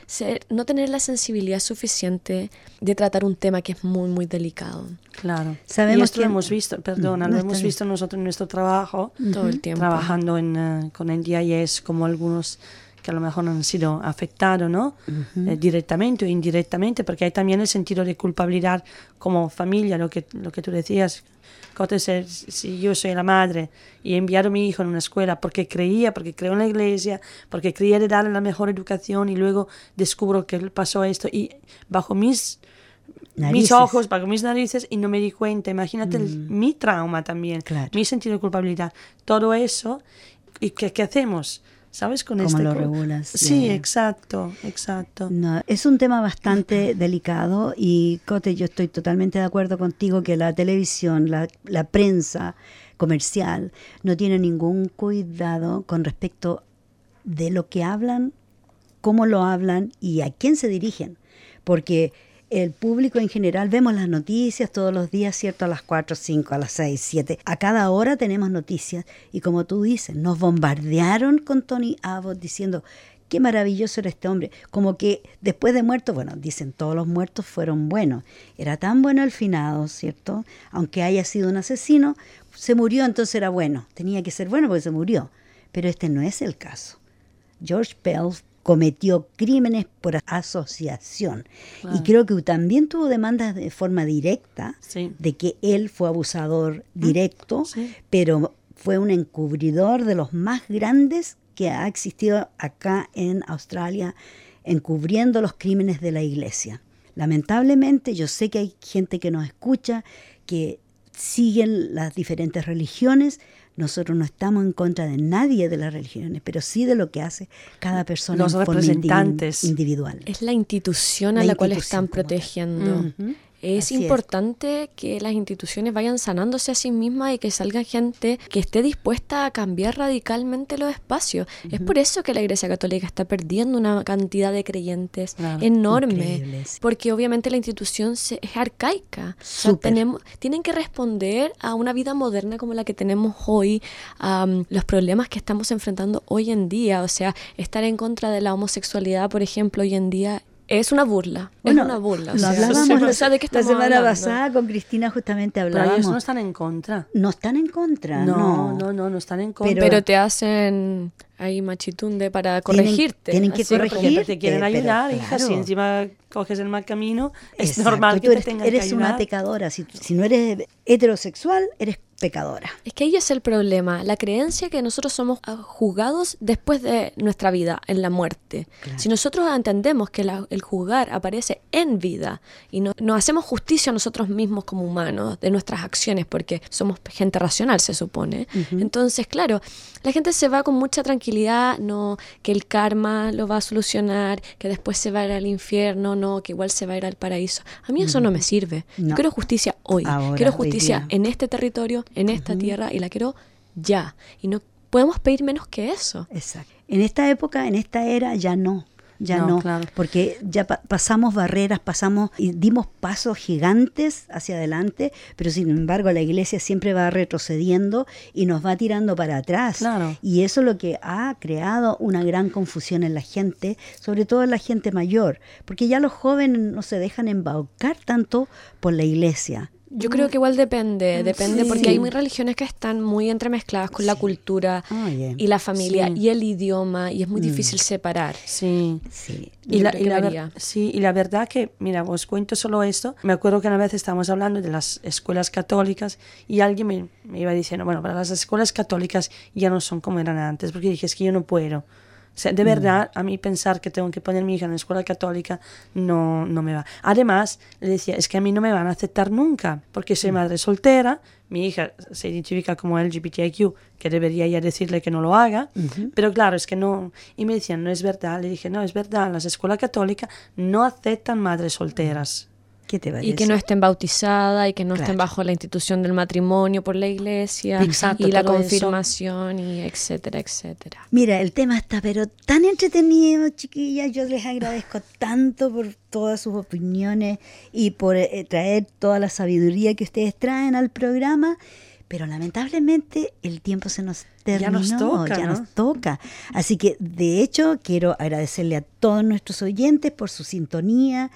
[SPEAKER 2] no tener la sensibilidad suficiente de tratar un tema que es muy, muy delicado.
[SPEAKER 3] Claro. Sabemos que lo hemos visto, perdona, lo hemos visto nosotros en nuestro trabajo,
[SPEAKER 2] todo el tiempo.
[SPEAKER 3] Trabajando en, uh, con el DIS, como algunos que a lo mejor han sido afectados, ¿no? Eh, directamente o indirectamente, porque hay también el sentido de culpabilidad como familia, lo que, lo que tú decías, si yo soy la madre y he enviado a mi hijo en una escuela porque creía, porque creo en la iglesia, porque creía de darle la mejor educación y luego descubro que pasó esto y bajo mis mis ojos, bajo mis narices y no me di cuenta. Imagínate mm. mi trauma también, mi sentido de culpabilidad, todo eso. ¿Y qué, qué hacemos? ¿Sabes?
[SPEAKER 1] Con ¿Cómo este lo regulas?
[SPEAKER 3] Sí, exacto, exacto.
[SPEAKER 1] No, es un tema bastante delicado y, Cote, yo estoy totalmente de acuerdo contigo que la televisión, la, la prensa comercial no tiene ningún cuidado con respecto de lo que hablan, cómo lo hablan y a quién se dirigen. Porque el público en general vemos las noticias todos los días, ¿cierto? A las 4, 5, a las 6, 7. A cada hora tenemos noticias y como tú dices, nos bombardearon con Tony Abbott diciendo qué maravilloso era este hombre. Como que después de muerto, bueno, dicen todos los muertos fueron buenos. Era tan bueno el finado, ¿cierto? Aunque haya sido un asesino, se murió, entonces era bueno. Tenía que ser bueno porque se murió. Pero este no es el caso. George Pell cometió crímenes por asociación. Y creo que también tuvo demandas de forma directa de que él fue abusador directo, pero fue un encubridor de los más grandes que ha existido acá en Australia, encubriendo los crímenes de la iglesia. Lamentablemente, yo sé que hay gente que nos escucha, que siguen las diferentes religiones, nosotros no estamos en contra de nadie de las religiones, pero sí de lo que hace cada persona
[SPEAKER 3] Los representantes.
[SPEAKER 1] individual.
[SPEAKER 2] Es la institución a la, cual están protegiendo. Es importante que las instituciones vayan sanándose a sí mismas y que salga gente que esté dispuesta a cambiar radicalmente los espacios. Es por eso que la Iglesia Católica está perdiendo una cantidad de creyentes enorme, porque obviamente la institución es arcaica. tenemos, tienen que responder a una vida moderna como la que tenemos hoy, a los problemas que estamos enfrentando hoy en día. O sea, estar en contra de la homosexualidad, por ejemplo, hoy en día es una burla. es una burla.
[SPEAKER 1] Lo hablábamos la semana pasada con Cristina, justamente hablábamos.
[SPEAKER 3] Pero ellos no están en contra.
[SPEAKER 1] No están en contra,
[SPEAKER 3] no. No, no, no, están en contra.
[SPEAKER 2] Pero, te hacen ahí machitunde para corregirte.
[SPEAKER 1] Tienen, que corregirte.
[SPEAKER 3] Te quieren ayudar, hija. Si encima coges el mal camino, es normal que te tengan
[SPEAKER 1] eres
[SPEAKER 3] que
[SPEAKER 1] una pecadora. Si, si no eres heterosexual, eres pecadora.
[SPEAKER 2] Es que ahí es el problema, la creencia que nosotros somos juzgados después de nuestra vida, en la muerte. Si nosotros entendemos que el juzgar aparece en vida y no, no, hacemos justicia a nosotros mismos como humanos de nuestras acciones, porque somos gente racional, se supone, entonces, claro, la gente se va con mucha tranquilidad, no que el karma lo va a solucionar, que después se va a ir al infierno, no, que igual se va a ir al paraíso. A mí eso no me sirve. quiero justicia hoy, quiero justicia en este territorio, en esta tierra y la quiero ya. Y no podemos pedir menos que eso.
[SPEAKER 1] Exacto. En esta época, en esta era, ya no. Ya no, porque ya pasamos barreras, pasamos y dimos pasos gigantes hacia adelante, pero sin embargo la iglesia siempre va retrocediendo y nos va tirando para atrás. Y eso es lo que ha creado una gran confusión en la gente, sobre todo en la gente mayor, porque ya los jóvenes no se dejan embaucar tanto por la iglesia.
[SPEAKER 2] Yo creo que igual depende, depende porque hay muy religiones que están muy entremezcladas con la cultura
[SPEAKER 1] ah,
[SPEAKER 2] y la familia y el idioma y es muy mm. difícil separar.
[SPEAKER 3] Sí, sí. Y la, sí, y la verdad que, mira, os cuento solo esto. Me acuerdo que una vez estábamos hablando de las escuelas católicas y alguien me, me iba diciendo, bueno, para las escuelas católicas ya no son como eran antes, porque dije, es que yo no puedo sea, de verdad, a mí pensar que tengo que poner a mi hija en la escuela católica no, no me va. Además, le decía, es que a mí no me van a aceptar nunca, porque soy madre soltera, mi hija se identifica como LGBTIQ, que debería ya decirle que no lo haga, pero claro, es que no. Y me decían, no es verdad. Le dije, no, es verdad, las escuelas católicas no aceptan madres solteras
[SPEAKER 2] y que no estén bautizadas y que no estén bajo la institución del matrimonio por la iglesia y la confirmación y etcétera, etcétera.
[SPEAKER 1] Mira, el tema está pero tan entretenido, chiquillas. Yo les agradezco tanto por todas sus opiniones y por eh, traer toda la sabiduría que ustedes traen al programa. Pero lamentablemente el tiempo se nos terminó, ya nos toca. Ya nos toca. Así que, de hecho, quiero agradecerle a todos nuestros oyentes por su sintonía,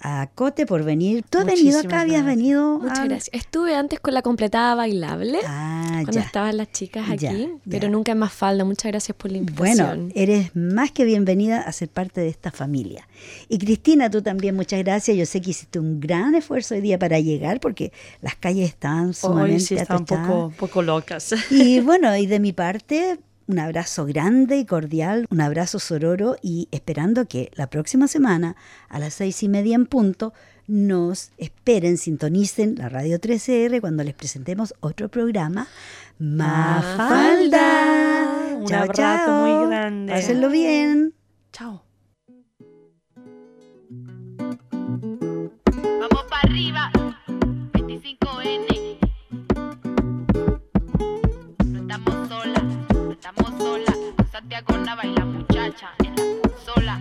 [SPEAKER 1] a Cote por venir. ¿Tú has venido acá? ¿Habías venido?
[SPEAKER 2] Muchas gracias. Estuve antes con la completada bailable, ah, cuando estaban las chicas aquí, pero nunca en más falda. Muchas gracias por la invitación.
[SPEAKER 1] Bueno, eres más que bienvenida a ser parte de esta familia. Y Cristina, tú también, muchas gracias. Yo sé que hiciste un gran esfuerzo hoy día para llegar, porque las calles están sumamente Hoy
[SPEAKER 3] sí están un poco, poco locas.
[SPEAKER 1] Y bueno, y de mi parte, un abrazo grande y cordial, un abrazo sororo y esperando que la próxima semana a las seis y media en punto nos esperen, sintonicen la radio 13R cuando les presentemos otro programa. Mafalda.
[SPEAKER 3] Un abrazo muy grande.
[SPEAKER 1] Pásenlo bien.
[SPEAKER 3] Chao.
[SPEAKER 4] Vamos para arriba. 25N. Con la baila muchacha en la consola.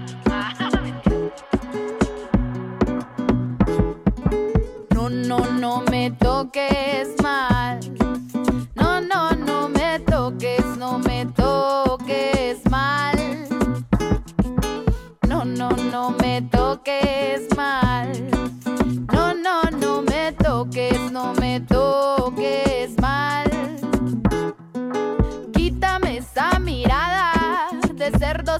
[SPEAKER 4] No, no, no me toques mal. No, no, no me toques, no me toques mal. No, no, no me toques mal. No, no, no me toques, no me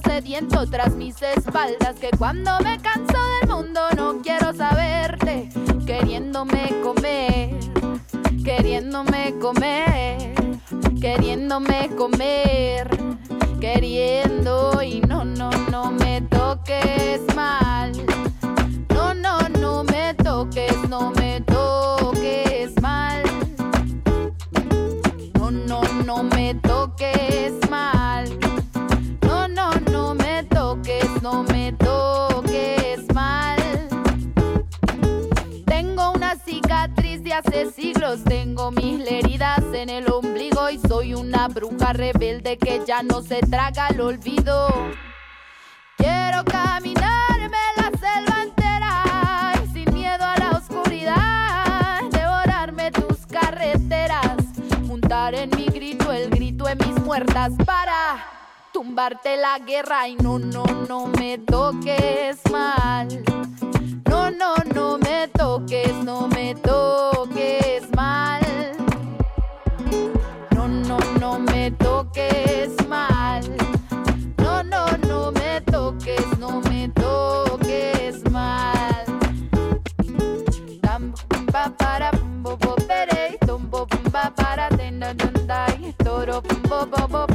[SPEAKER 4] sediento tras mis espaldas. Que cuando me canso del mundo no quiero saberte. Queriéndome comer, queriéndome comer, queriéndome comer, queriendo y no, no, no me toques mal. No, no, no me toques, no me toques tengo mis heridas en el ombligo y soy una bruja rebelde que ya no se traga el olvido. Quiero caminarme la selva entera y sin miedo a la oscuridad, devorarme tus carreteras, juntar en mi grito el grito de mis muertas para tumbarte la guerra y no, no, no me toques mal. No, no, no me toques, no me toques mal. No, no, no me toques mal. No, no, no me toques, no me toques mal. Tam pumba para pumbo pere, tombo pumba para tenda dundai, toro pumbo bobo.